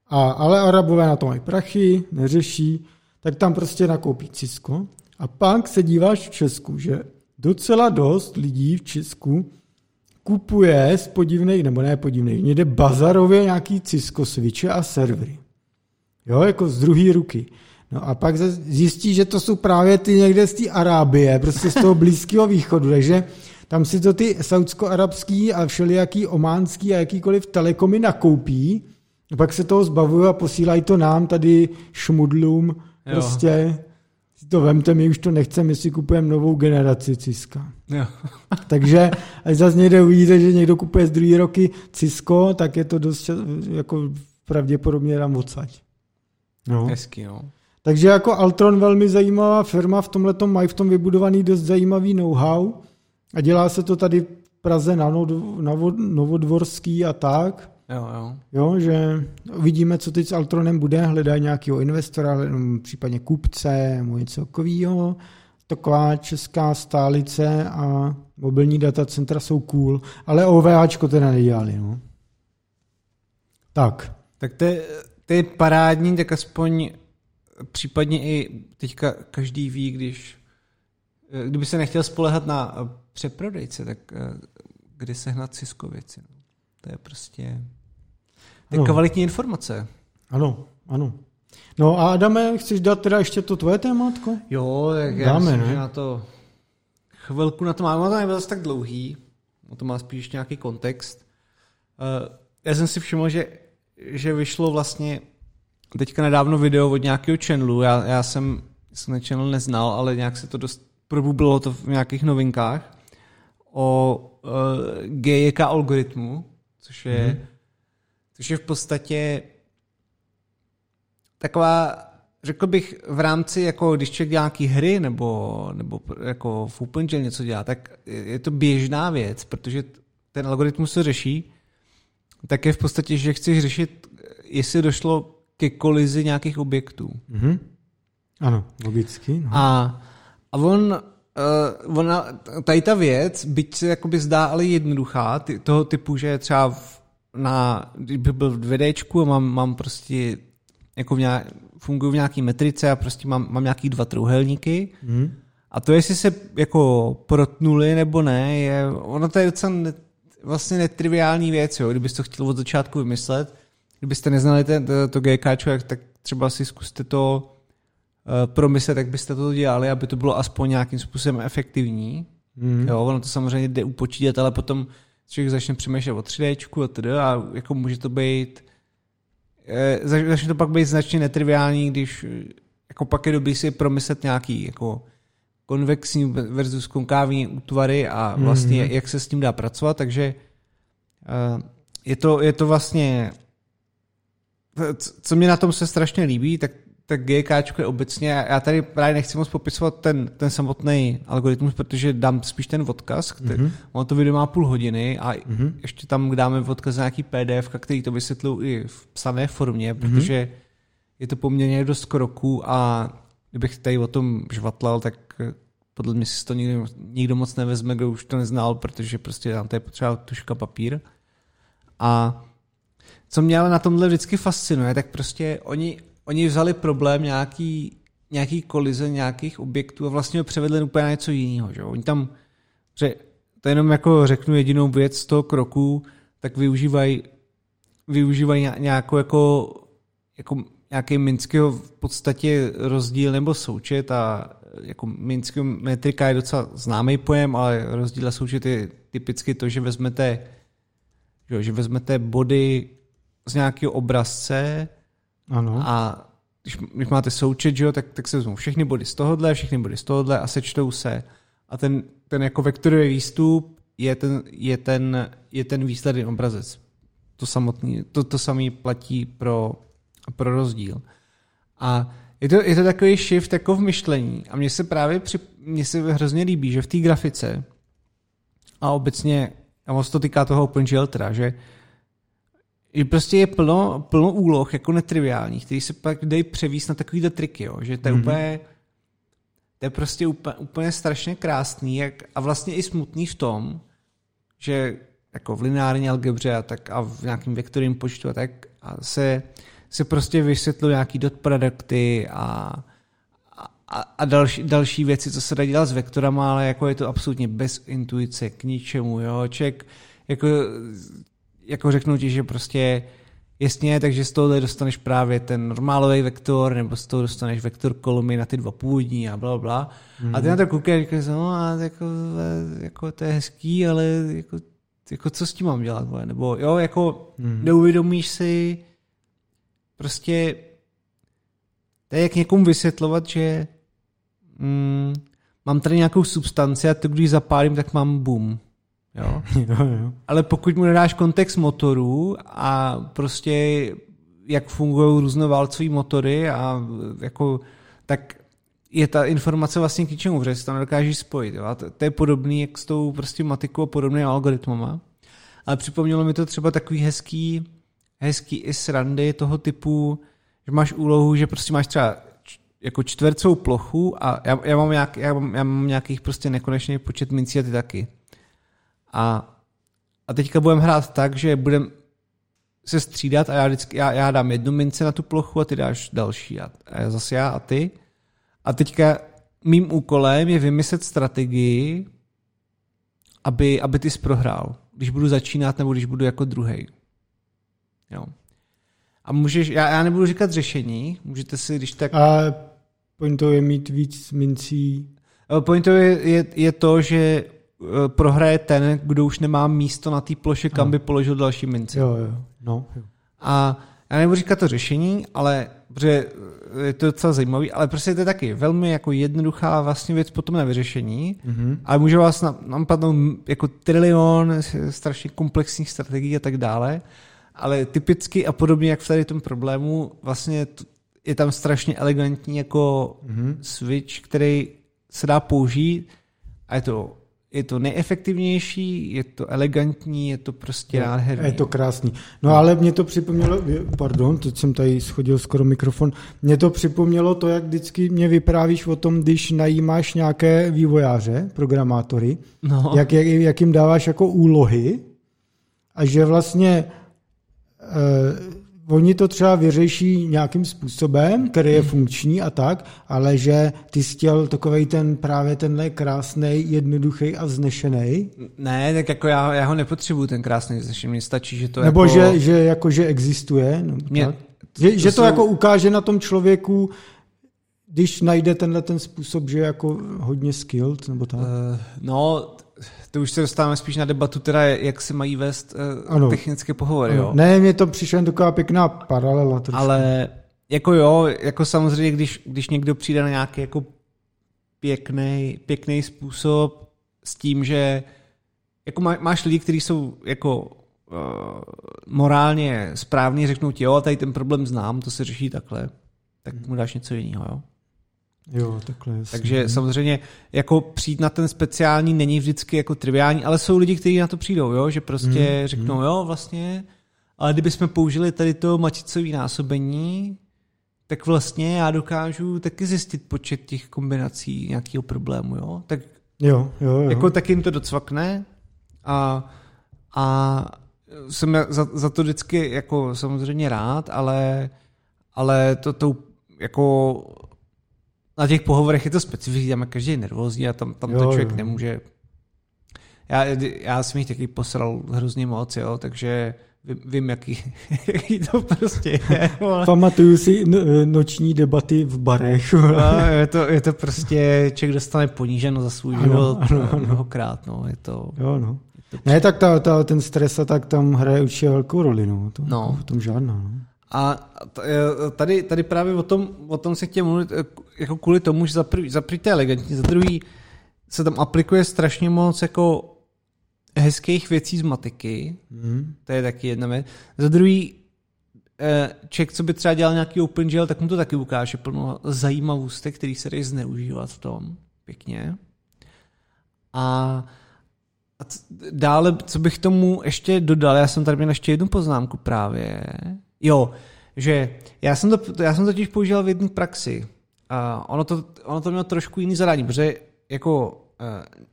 A, ale Arabové na to mají prachy, neřeší, tak tam prostě nakoupí Cisco. A pak se díváš v Česku, že docela dost lidí v Česku kupuje z podivných, nebo ne podivných, někde bazarově nějaký Cisco switche a servery. Jo, jako z druhé ruky. No a pak zjistí, že to jsou právě ty někde z té Arábie, prostě z toho Blízkého východu, takže tam si to ty saudsko-arabský a všelijaký ománský a jakýkoliv telekomy nakoupí A pak se toho zbavují a posílají to nám tady šmudlům. Jo. Prostě si to vemte, my už to nechceme, my si kupujeme novou generaci Ciska. Jo. Takže až zase někde uvidíte, že někdo kupuje z druhé roky Cisco, tak je to dost jako pravděpodobně tam odsaď. No. Hezky, no. Takže jako Altron velmi zajímavá firma, v tomhle mají v tom vybudovaný dost zajímavý know-how a dělá se to tady v Praze na Novodvorský a tak. Jo, jo. jo, že vidíme, co teď s Altronem bude, hledají nějakého investora, případně kupce nebo něco takového. Taková česká stálice a mobilní datacentra jsou cool, ale OVAčko teda nedělali. No. Tak. Tak to je, to je parádní, tak aspoň případně i teďka každý ví, když kdyby se nechtěl spolehat na přeprodejce, tak eh, kdy sehnat Cisco věci. No. To je prostě to je kvalitní informace. Ano, ano. No a Adame, chceš dát teda ještě to tvoje témátko? Jo, tak já Dáme, myslím, ne? že na to chvilku na to máme, to nebylo zase tak dlouhý, no to má spíš nějaký kontext. Uh, já jsem si všiml, že, že vyšlo vlastně teďka nedávno video od nějakého channelu, já, já jsem, jsem ten channel neznal, ale nějak se to dost probublilo to v nějakých novinkách o uh, GJK algoritmu, což je mm-hmm což je v podstatě taková, řekl bych, v rámci, jako když člověk dělá nějaký hry, nebo, nebo jako v OpenGL něco dělá, tak je to běžná věc, protože ten algoritmus se řeší, tak je v podstatě, že chceš řešit, jestli došlo ke kolizi nějakých objektů. Mm-hmm. Ano, logicky. No. A, a on, uh, ona, tady ta věc, byť se jakoby zdá ale jednoduchá, ty, toho typu, že třeba v, na, kdyby byl v 2 a mám, mám prostě jako v nějak, funguji v nějaký metrice a prostě mám, mám nějaký dva trouhelníky mm. a to, jestli se jako protnuli nebo ne, je, ono to je docela ne, vlastně netriviální věc, jo, kdybyste to chtěl od začátku vymyslet, kdybyste neznali ten, to, to GK, tak třeba si zkuste to uh, promyslet, jak byste to dělali, aby to bylo aspoň nějakým způsobem efektivní. Mm. Jo, ono to samozřejmě jde upočítat, ale potom člověk začne přemýšlet o 3D a tedy a jako může to být eh, začne to pak být značně netriviální, když jako pak je dobrý si promyslet nějaký jako konvexní versus konkávní útvary a vlastně mm-hmm. jak se s tím dá pracovat, takže uh, je to, je to vlastně co mě na tom se strašně líbí, tak tak GK je obecně, já tady právě nechci moc popisovat ten, ten samotný algoritmus, protože dám spíš ten odkaz, který, mm-hmm. ono to video má půl hodiny a mm-hmm. ještě tam dáme odkaz na nějaký PDF, který to vysvětlují i v psané formě, mhm. protože mm-hmm. je to poměrně dost kroků a kdybych tady o tom žvatlal, tak podle mě si to nikdo, nikdo moc nevezme, kdo už to neznal, protože prostě tam to je potřeba tuška papír. A co mě ale na tomhle vždycky fascinuje, tak prostě oni oni vzali problém nějaký, nějaký kolize nějakých objektů a vlastně ho převedli úplně na něco jiného. Že? Oni tam, že to jenom jako řeknu jedinou věc z toho kroku, tak využívají využívají nějakou jako, jako nějaký minského v podstatě rozdíl nebo součet a jako minského metrika je docela známý pojem, ale rozdíl a součet je typicky to, že vezmete, že, že vezmete body z nějakého obrazce ano. A když, když máte součet, že jo, tak, tak se vezmou všechny body z tohohle, všechny body z tohohle a sečtou se. A ten, ten jako vektorový výstup je ten, je ten, je ten výsledný obrazec. To, samotný, to, to samý platí pro, pro rozdíl. A je to, je to takový shift jako v myšlení. A mně se právě při, mně se hrozně líbí, že v té grafice a obecně, a moc to týká toho OpenGL teda, že že prostě je plno, plno úloh jako netriviálních, který se pak dají převíst na takovýhle triky, jo? že to je mm-hmm. úplně to je prostě úplně, úplně strašně krásný jak, a vlastně i smutný v tom, že jako v lineární algebře a, tak, a v nějakém vektorním počtu a tak a se, se prostě vysvětlují nějaký dot produkty a, a, a další, další věci, co se dá dělat s vektorama, ale jako je to absolutně bez intuice k ničemu, jo, člověk jako jako řeknu ti, že prostě jasně, takže z toho dostaneš právě ten normálový vektor, nebo z toho dostaneš vektor kolumy na ty dva původní a bla, bla. Mm. A ty na to koukáš říkáš, no a jako, jako, to je hezký, ale jako, jako co s tím mám dělat? Nebo jo, jako mm. neuvědomíš si, prostě to je jak někomu vysvětlovat, že mm, mám tady nějakou substanci a to když zapálím, tak mám boom. Jo? jo, jo. Ale pokud mu nedáš kontext motorů a prostě jak fungují různoválcové motory a jako, tak je ta informace vlastně k ničemu, protože si to nedokážeš spojit. Jo? A to, to, je podobný jak s tou prostě matikou a podobnými algoritmama. Ale připomnělo mi to třeba takový hezký, hezký i srandy toho typu, že máš úlohu, že prostě máš třeba jako čtvercovou plochu a já, já, mám nějak, já, mám, já mám nějakých prostě nekonečný počet mincí a ty taky. A, a teďka budeme hrát tak, že budeme se střídat a já, vždycky, já, já dám jednu minci na tu plochu a ty dáš další a, a zase já a ty. A teďka mým úkolem je vymyslet strategii, aby, aby ty prohrál, když budu začínat nebo když budu jako druhý. Jo. A můžeš, já, já nebudu říkat řešení, můžete si, když tak... A pointou je mít víc mincí? Pointou je, je, je to, že Eh, prohraje ten, kdo už nemá místo na té ploše, kam no. by položil další minci. Jo, jo. No, jo. A já nebudu říkat to řešení, ale protože je to docela zajímavý, ale prostě to je taky velmi jako jednoduchá vlastně věc potom na vyřešení, mm-hmm. ale může vás napadnout jako trilion strašně komplexních strategií a tak dále, ale typicky a podobně jak v tady tom problému, vlastně je tam strašně elegantní jako mm-hmm. switch, který se dá použít a je to je to neefektivnější, je to elegantní, je to prostě je, nádherný. Je to krásný. No ale mě to připomnělo, pardon, teď jsem tady schodil skoro mikrofon, mě to připomnělo to, jak vždycky mě vyprávíš o tom, když najímáš nějaké vývojáře, programátory, no. jak, jak, jak jim dáváš jako úlohy a že vlastně eh, Oni to třeba vyřeší nějakým způsobem, který je funkční a tak, ale že ty jsi chtěl takovej ten právě tenhle krásný, jednoduchý a znešený. Ne, tak jako já, já ho nepotřebuju, ten krásný znešený, mně stačí, že to Nebo jako... že, že, jako, že existuje. No, Mě, tak. Že, to, že to jsou... jako ukáže na tom člověku, když najde tenhle ten způsob, že je jako hodně skilled, nebo tak? Uh, no, to už se dostáváme spíš na debatu, teda jak se mají vést uh, ano. technické pohovory. Ano. Jo? Ne, mě to přišlo jen taková pěkná paralela. Trošku. Ale jako jo, jako samozřejmě, když, když někdo přijde na nějaký jako pěkný, pěkný způsob s tím, že jako má, máš lidi, kteří jsou jako uh, morálně správní, řeknou ti, jo, tady ten problém znám, to se řeší takhle, tak mu dáš něco jiného, jo. Jo, takhle jasný. Takže samozřejmě jako přijít na ten speciální není vždycky jako triviální, ale jsou lidi, kteří na to přijdou, jo? že prostě mm, řeknou, mm. jo, vlastně, ale kdybychom použili tady to maticové násobení, tak vlastně já dokážu taky zjistit počet těch kombinací nějakého problému, jo? Tak jo, jo, jo. jako tak jim to docvakne a, a jsem za, za to vždycky jako samozřejmě rád, ale, ale to, to jako na těch pohovorech je to specifický, tam je každý nervózní a tam, tam jo, to člověk jo. nemůže. Já, já jsem jich taky posral hrozně moc, jo, takže vím, vím jaký, jaký to prostě je. Pamatuju si no, noční debaty v barech. No, je, to, je to prostě, člověk dostane poníženo za svůj ano, život ano, ano. mnohokrát. No, je to, jo, no. Je to ne, tak ta, ta, ten stres a tak tam hraje určitě velkou roli. No. To, no. V tom žádná. No. A tady, tady právě o tom, o tom se chtěl mluvit eh, jako kvůli tomu, že za prvý, za prvý to je elegantní, za druhý se tam aplikuje strašně moc jako hezkých věcí z matiky, mm. to je taky jedna věc. Za druhý, eh, člověk, co by třeba dělal nějaký OpenGL, tak mu to taky ukáže plno zajímavostek, který se dají zneužívat v tom. Pěkně. A a dále, co bych tomu ještě dodal, já jsem tady měl ještě jednu poznámku právě, Jo, že já jsem, to, já jsem to totiž používal v jedné praxi. A ono to, ono to mělo trošku jiný zadání, protože jako uh,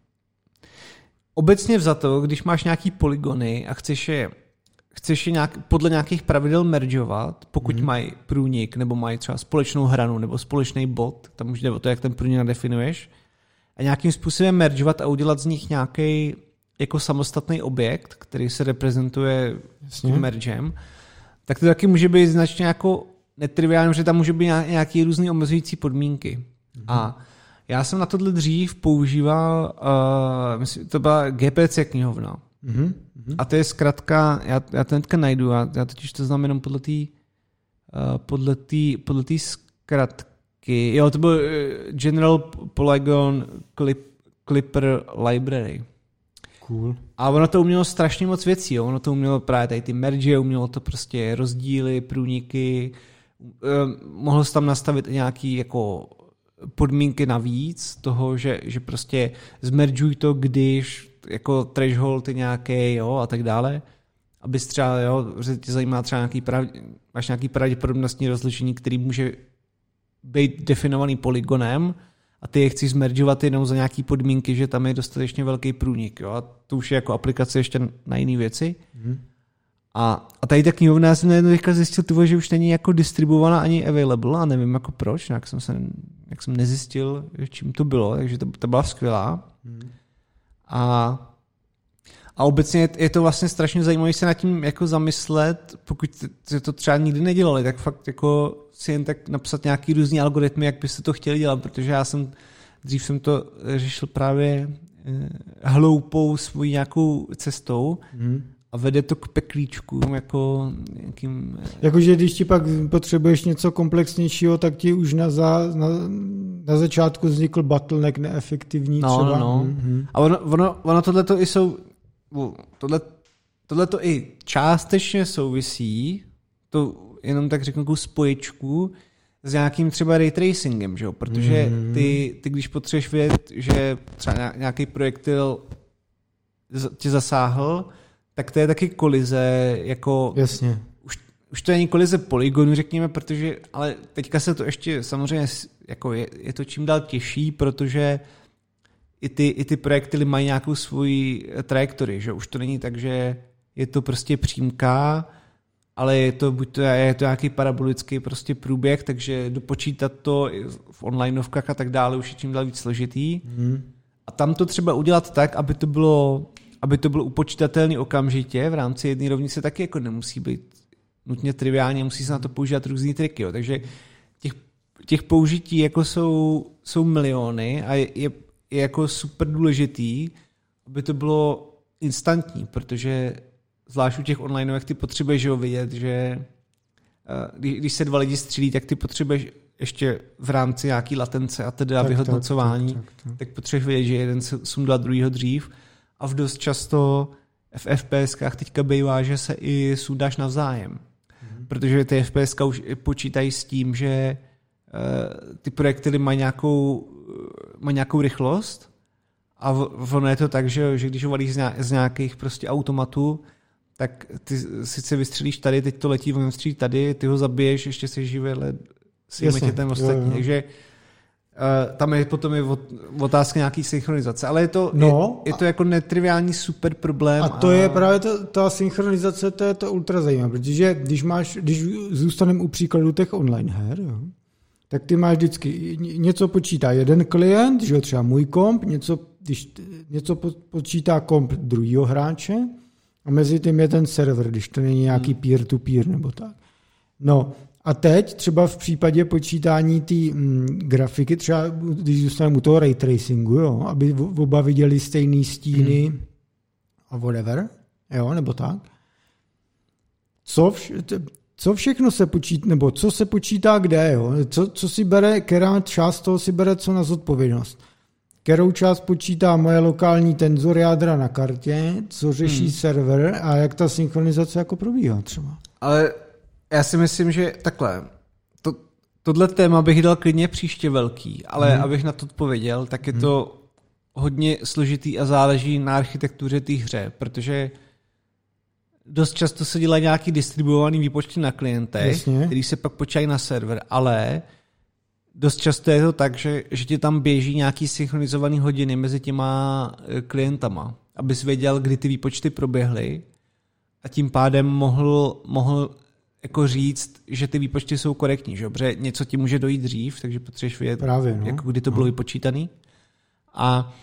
obecně vzato, když máš nějaký polygony a chceš je, chceš je nějak, podle nějakých pravidel mergeovat, pokud mm. mají průnik, nebo mají třeba společnou hranu, nebo společný bod, tam už jde o to, jak ten průnik nadefinuješ, a nějakým způsobem mergeovat a udělat z nich nějaký jako samostatný objekt, který se reprezentuje s tím mergem, tak to taky může být značně jako netriviální, že tam může být nějaké různé omezující podmínky. Mm-hmm. A já jsem na tohle dřív používal, uh, myslím, to byla GPC knihovna. Mm-hmm. A to je zkrátka, já, já to hnedka najdu, já, já totiž to znám jenom podle té podle té podle tý zkratky, jo, to byl General Polygon Clip, Clipper Library. Cool. A ono to umělo strašně moc věcí. Jo. Ono to umělo právě tady ty merge, umělo to prostě rozdíly, průniky. Mohlo se tam nastavit nějaký jako podmínky navíc toho, že, že prostě zmeržuj to, když jako threshold je nějaký, jo, a tak dále. Aby třeba, jo, že tě zajímá třeba nějaký prav, máš nějaký pravděpodobnostní rozlišení, který může být definovaný polygonem, a ty je chci zmeržovat jenom za nějaký podmínky, že tam je dostatečně velký průnik. Jo? A to už je jako aplikace ještě na jiné věci. Mm. A, a tady ta knihovna, já jsem najednou teďka zjistil, tyvo, že už není jako distribuovaná ani available a nevím jako proč, jak jsem, se, jak jsem nezjistil, čím to bylo, takže to, to byla skvělá. Mm. A, a obecně je, to vlastně strašně zajímavé se nad tím jako zamyslet, pokud se to třeba nikdy nedělali, tak fakt jako si jen tak napsat nějaký různý algoritmy, jak byste to chtěli dělat, protože já jsem, dřív jsem to řešil právě eh, hloupou svojí nějakou cestou hmm. a vede to k peklíčkům, jako nějakým... Eh, Jakože když ti pak potřebuješ něco komplexnějšího, tak ti už na, za, na, na začátku vznikl bottleneck neefektivní no, třeba. No, no. Mm-hmm. A ono, ono, ono tohle to i jsou... Tohle, tohle to i částečně souvisí, to jenom tak řeknu, spojičku s nějakým třeba ray tracingem, že jo? protože mhm. ty, ty když potřebuješ vědět, že třeba nějaký projektil tě zasáhl, tak to je taky kolize, jako... Jasně. Už, už to není kolize polygonu, řekněme, protože, ale teďka se to ještě samozřejmě, jako je, je to čím dál těžší, protože i ty, i ty projektily mají nějakou svoji trajektorii, že už to není tak, že je to prostě přímka, ale je to, buď to, je to nějaký parabolický prostě průběh, takže dopočítat to v onlineovkách a tak dále už je čím dál víc složitý. Hmm. A tam to třeba udělat tak, aby to bylo, aby to bylo upočítatelné okamžitě v rámci jedné rovnice, taky jako nemusí být nutně triviálně, musí se na to používat různý triky. Jo. Takže těch, těch použití jako jsou, jsou miliony a je, je, je jako super důležitý, aby to bylo instantní, protože zvlášť u těch onlineovek ty potřebuješ ho vidět, že eh, když se dva lidi střílí, tak ty potřebuješ ještě v rámci nějaký latence a teda tak, vyhodnocování, tak, tak, tak, tak. tak potřebuješ vidět, že jeden se sundal druhýho dřív a v dost často v FPSkách teďka bývá, že se i sudáš navzájem. Mm-hmm. Protože ty FPS už počítají s tím, že uh, ty projektily mají nějakou, mají nějakou rychlost a ono je to tak, že, že když ho valíš z nějakých prostě automatů, tak ty sice vystřelíš tady, teď to letí, on vystřelí tady, ty ho zabiješ, ještě se živě, ale si tě ten ostatní. Jo, jo. Takže uh, tam je potom je otázka nějaký synchronizace, ale je to, no, je, je to jako netriviální super problém. A to a... je právě to, ta synchronizace, to je to ultra zajímavé, protože když máš, když zůstaneme u příkladu těch online her, jo, tak ty máš vždycky, něco počítá jeden klient, že třeba můj komp, něco, když, něco počítá komp druhého hráče, a mezi tím je ten server, když to není nějaký hmm. peer-to-peer nebo tak. No a teď třeba v případě počítání té mm, grafiky, třeba když zůstaneme u toho ray tracingu, jo, aby oba viděli stejný stíny hmm. a whatever, jo, nebo tak. Co, vš- co všechno se počítá, nebo co se počítá kde, jo? Co, co si bere, která část toho si bere co na zodpovědnost kterou část počítá moje lokální tenzor jádra na kartě, co řeší hmm. server a jak ta synchronizace jako probíhá třeba. Ale já si myslím, že takhle, to, tohle téma bych dal klidně příště velký, ale hmm. abych na to odpověděl, tak je hmm. to hodně složitý a záleží na architektuře té hře, protože dost často se dělají nějaký distribuovaný výpočty na klientech, Jasně. který se pak počítají na server, ale dost často je to tak, že, že ti tam běží nějaký synchronizovaný hodiny mezi těma eh, klientama, abys věděl, kdy ty výpočty proběhly a tím pádem mohl, mohl jako říct, že ty výpočty jsou korektní, že? Protože něco ti může dojít dřív, takže potřebuješ vědět, Právě, no. jako kdy to bylo no. vypočítané. A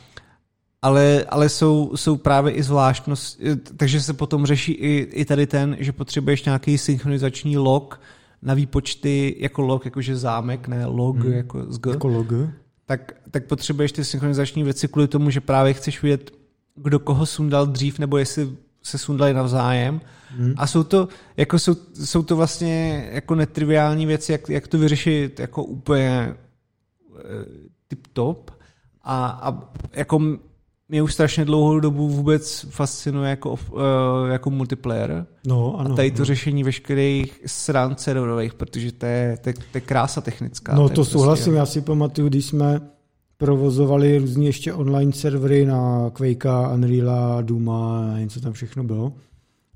ale, ale jsou, jsou právě i zvláštnost, eh, takže se potom řeší i, i tady ten, že potřebuješ nějaký synchronizační log, na výpočty jako log, jakože zámek, ne log hmm. jako z G, jako log. Tak, tak potřebuješ ty synchronizační věci kvůli tomu, že právě chceš vědět, kdo koho sundal dřív, nebo jestli se sundali navzájem. Hmm. A jsou to, jako jsou, jsou to vlastně jako netriviální věci, jak, jak to vyřešit jako úplně tip-top. A, a jako mě už strašně dlouhou dobu vůbec fascinuje jako, uh, jako multiplayer. No, ano. A tady to no. řešení veškerých stran serverových, protože to je, to, je, to je krása technická. No to, to prostě- souhlasím, prostě... já si pamatuju, když jsme provozovali různě ještě online servery na Quakea, Unreala, Duma a něco tam všechno bylo.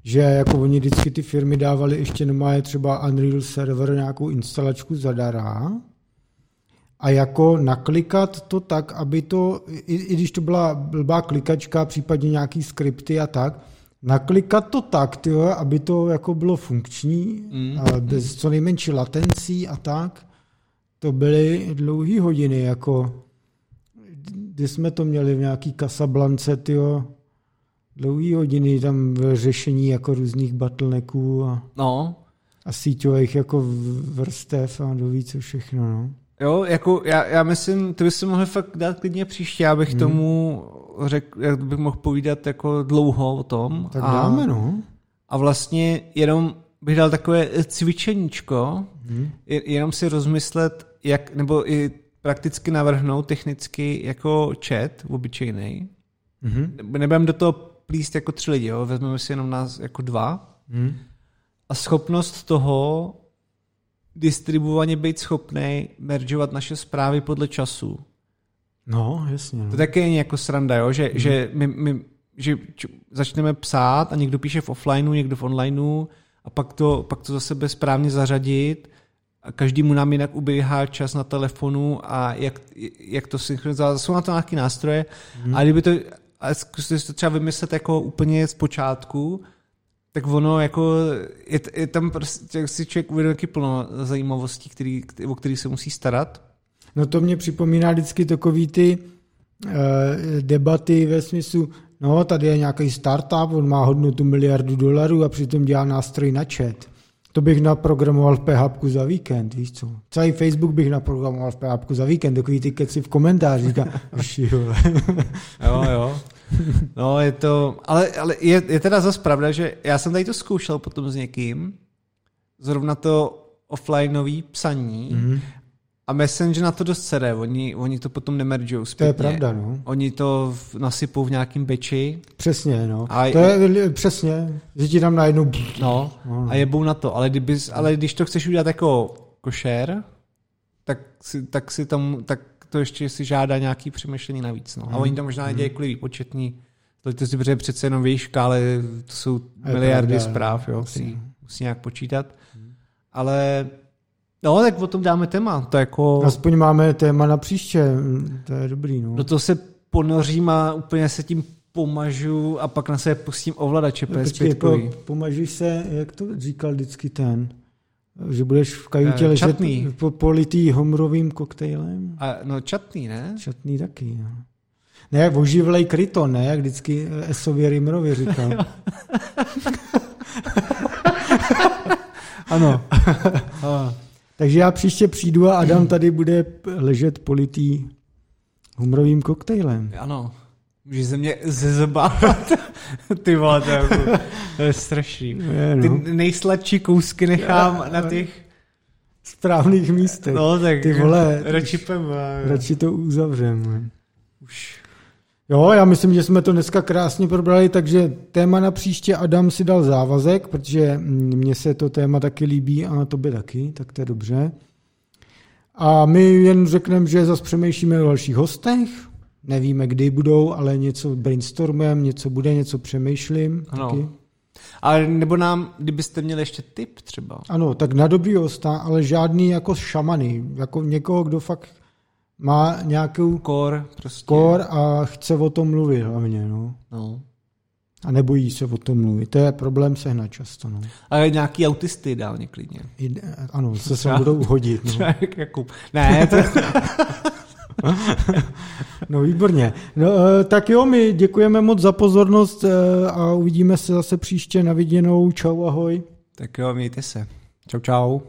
Že jako oni vždycky ty firmy dávali ještě normálně třeba Unreal server nějakou instalačku zadará, a jako naklikat to tak, aby to, i, i když to byla blbá klikačka, případně nějaký skripty a tak, naklikat to tak, tyjo, aby to jako bylo funkční, mm. a bez co nejmenší latencí a tak. To byly dlouhé hodiny, jako kdy jsme to měli v nějaký Casablance, tyjo, dlouhé hodiny tam v řešení jako různých bottlenecků a, no. a síťových jako vrstev a doví co všechno, no. Jo, jako já, já myslím, to by se mohli fakt dát klidně příště, já bych hmm. tomu řekl, jak bych mohl povídat jako dlouho o tom. Tak a, dáme, no. A vlastně jenom bych dal takové cvičeníčko, hmm. jenom si rozmyslet, jak, nebo i prakticky navrhnout technicky jako chat obyčejný. Hmm. Nebudeme do toho plíst jako tři lidi, jo? vezmeme si jenom nás jako dva. Hmm. A schopnost toho distribuovaně být schopný meržovat naše zprávy podle času. No, jasně. No. To také je jako sranda, jo? že, hmm. že, my, my, že začneme psát a někdo píše v offlineu, někdo v onlineu a pak to, pak to zase bezprávně zařadit a každému nám jinak ubíhá čas na telefonu a jak, jak to synchronizovat. Jsou na to nějaké nástroje, hmm. a kdyby to, a zkuste to třeba vymyslet jako úplně z počátku, tak ono jako, je, je tam prostě, si člověk uvědomí plno zajímavostí, který, o který se musí starat. No to mě připomíná vždycky takový ty uh, debaty ve smyslu, no tady je nějaký startup, on má hodnotu miliardu dolarů a přitom dělá nástroj na chat. To bych naprogramoval v PHP za víkend, víš co? Celý Facebook bych naprogramoval v PHP za víkend, takový ty keci v komentářích. jo, jo. No, je to, ale, ale je, je teda zase pravda, že já jsem tady to zkoušel potom s někým, zrovna to offlineový psaní mm-hmm. a Messenger na to dost sere, oni, oni to potom nemeržou zpětně. To je pravda, no. Oni to nasypou v nějakým beči. Přesně, no. A to je přesně, že ti tam najednou... No, no, a jebou na to, ale, kdyby, ale když to chceš udělat jako košer, tak si, tak si tam, tak to ještě si žádá nějaký přemýšlení navíc. No. A oni to možná nedělají kvůli výpočetní, to si protože přece jenom v jejich škále to jsou miliardy pravda, zpráv, jo, musí, musí nějak počítat. Ale No, tak o tom dáme téma. To jako... Aspoň máme téma na příště, to je dobrý. No. Do toho se ponořím a úplně se tím pomažu a pak na sebe pustím ovladače PS5. Po, pomažíš se, jak to říkal vždycky ten, že budeš v kajutě uh, ležet po, politý homrovým koktejlem? A, no čatný, ne? Čatný taky, no. Ne, oživlej kryton, ne, jak vždycky Esově Rimrovi říkal. ano. Takže já příště přijdu a Adam tady bude ležet politý humrovým koktejlem. Ano. Můžeš ze mě zezbávat. Ty vole, to je, jako, to je strašný. Je, no. Ty nejsladší kousky nechám na těch správných místech. No, tak ty vole, radši, radši to uzavřeme. Už. Jo, já myslím, že jsme to dneska krásně probrali, takže téma na příště Adam si dal závazek, protože mně se to téma taky líbí a to by taky, tak to je dobře. A my jen řekneme, že zase přemýšlíme o dalších hostech, nevíme, kdy budou, ale něco brainstormem, něco bude, něco přemýšlím. Ano. Taky. Ale nebo nám, kdybyste měli ještě tip třeba. Ano, tak na dobrý hosta, ale žádný jako šamany, jako někoho, kdo fakt má nějakou kor, prostě. kor a chce o tom mluvit hlavně. No. no. A nebojí se o tom mluvit. To je problém sehnat často. No. Ale nějaký autisty ideálně klidně. I, ano, se se budou hodit. No. Jakub. Ne, to... no výborně. No, eh, tak jo, my děkujeme moc za pozornost eh, a uvidíme se zase příště na viděnou. Čau, ahoj. Tak jo, mějte se. Čau, čau.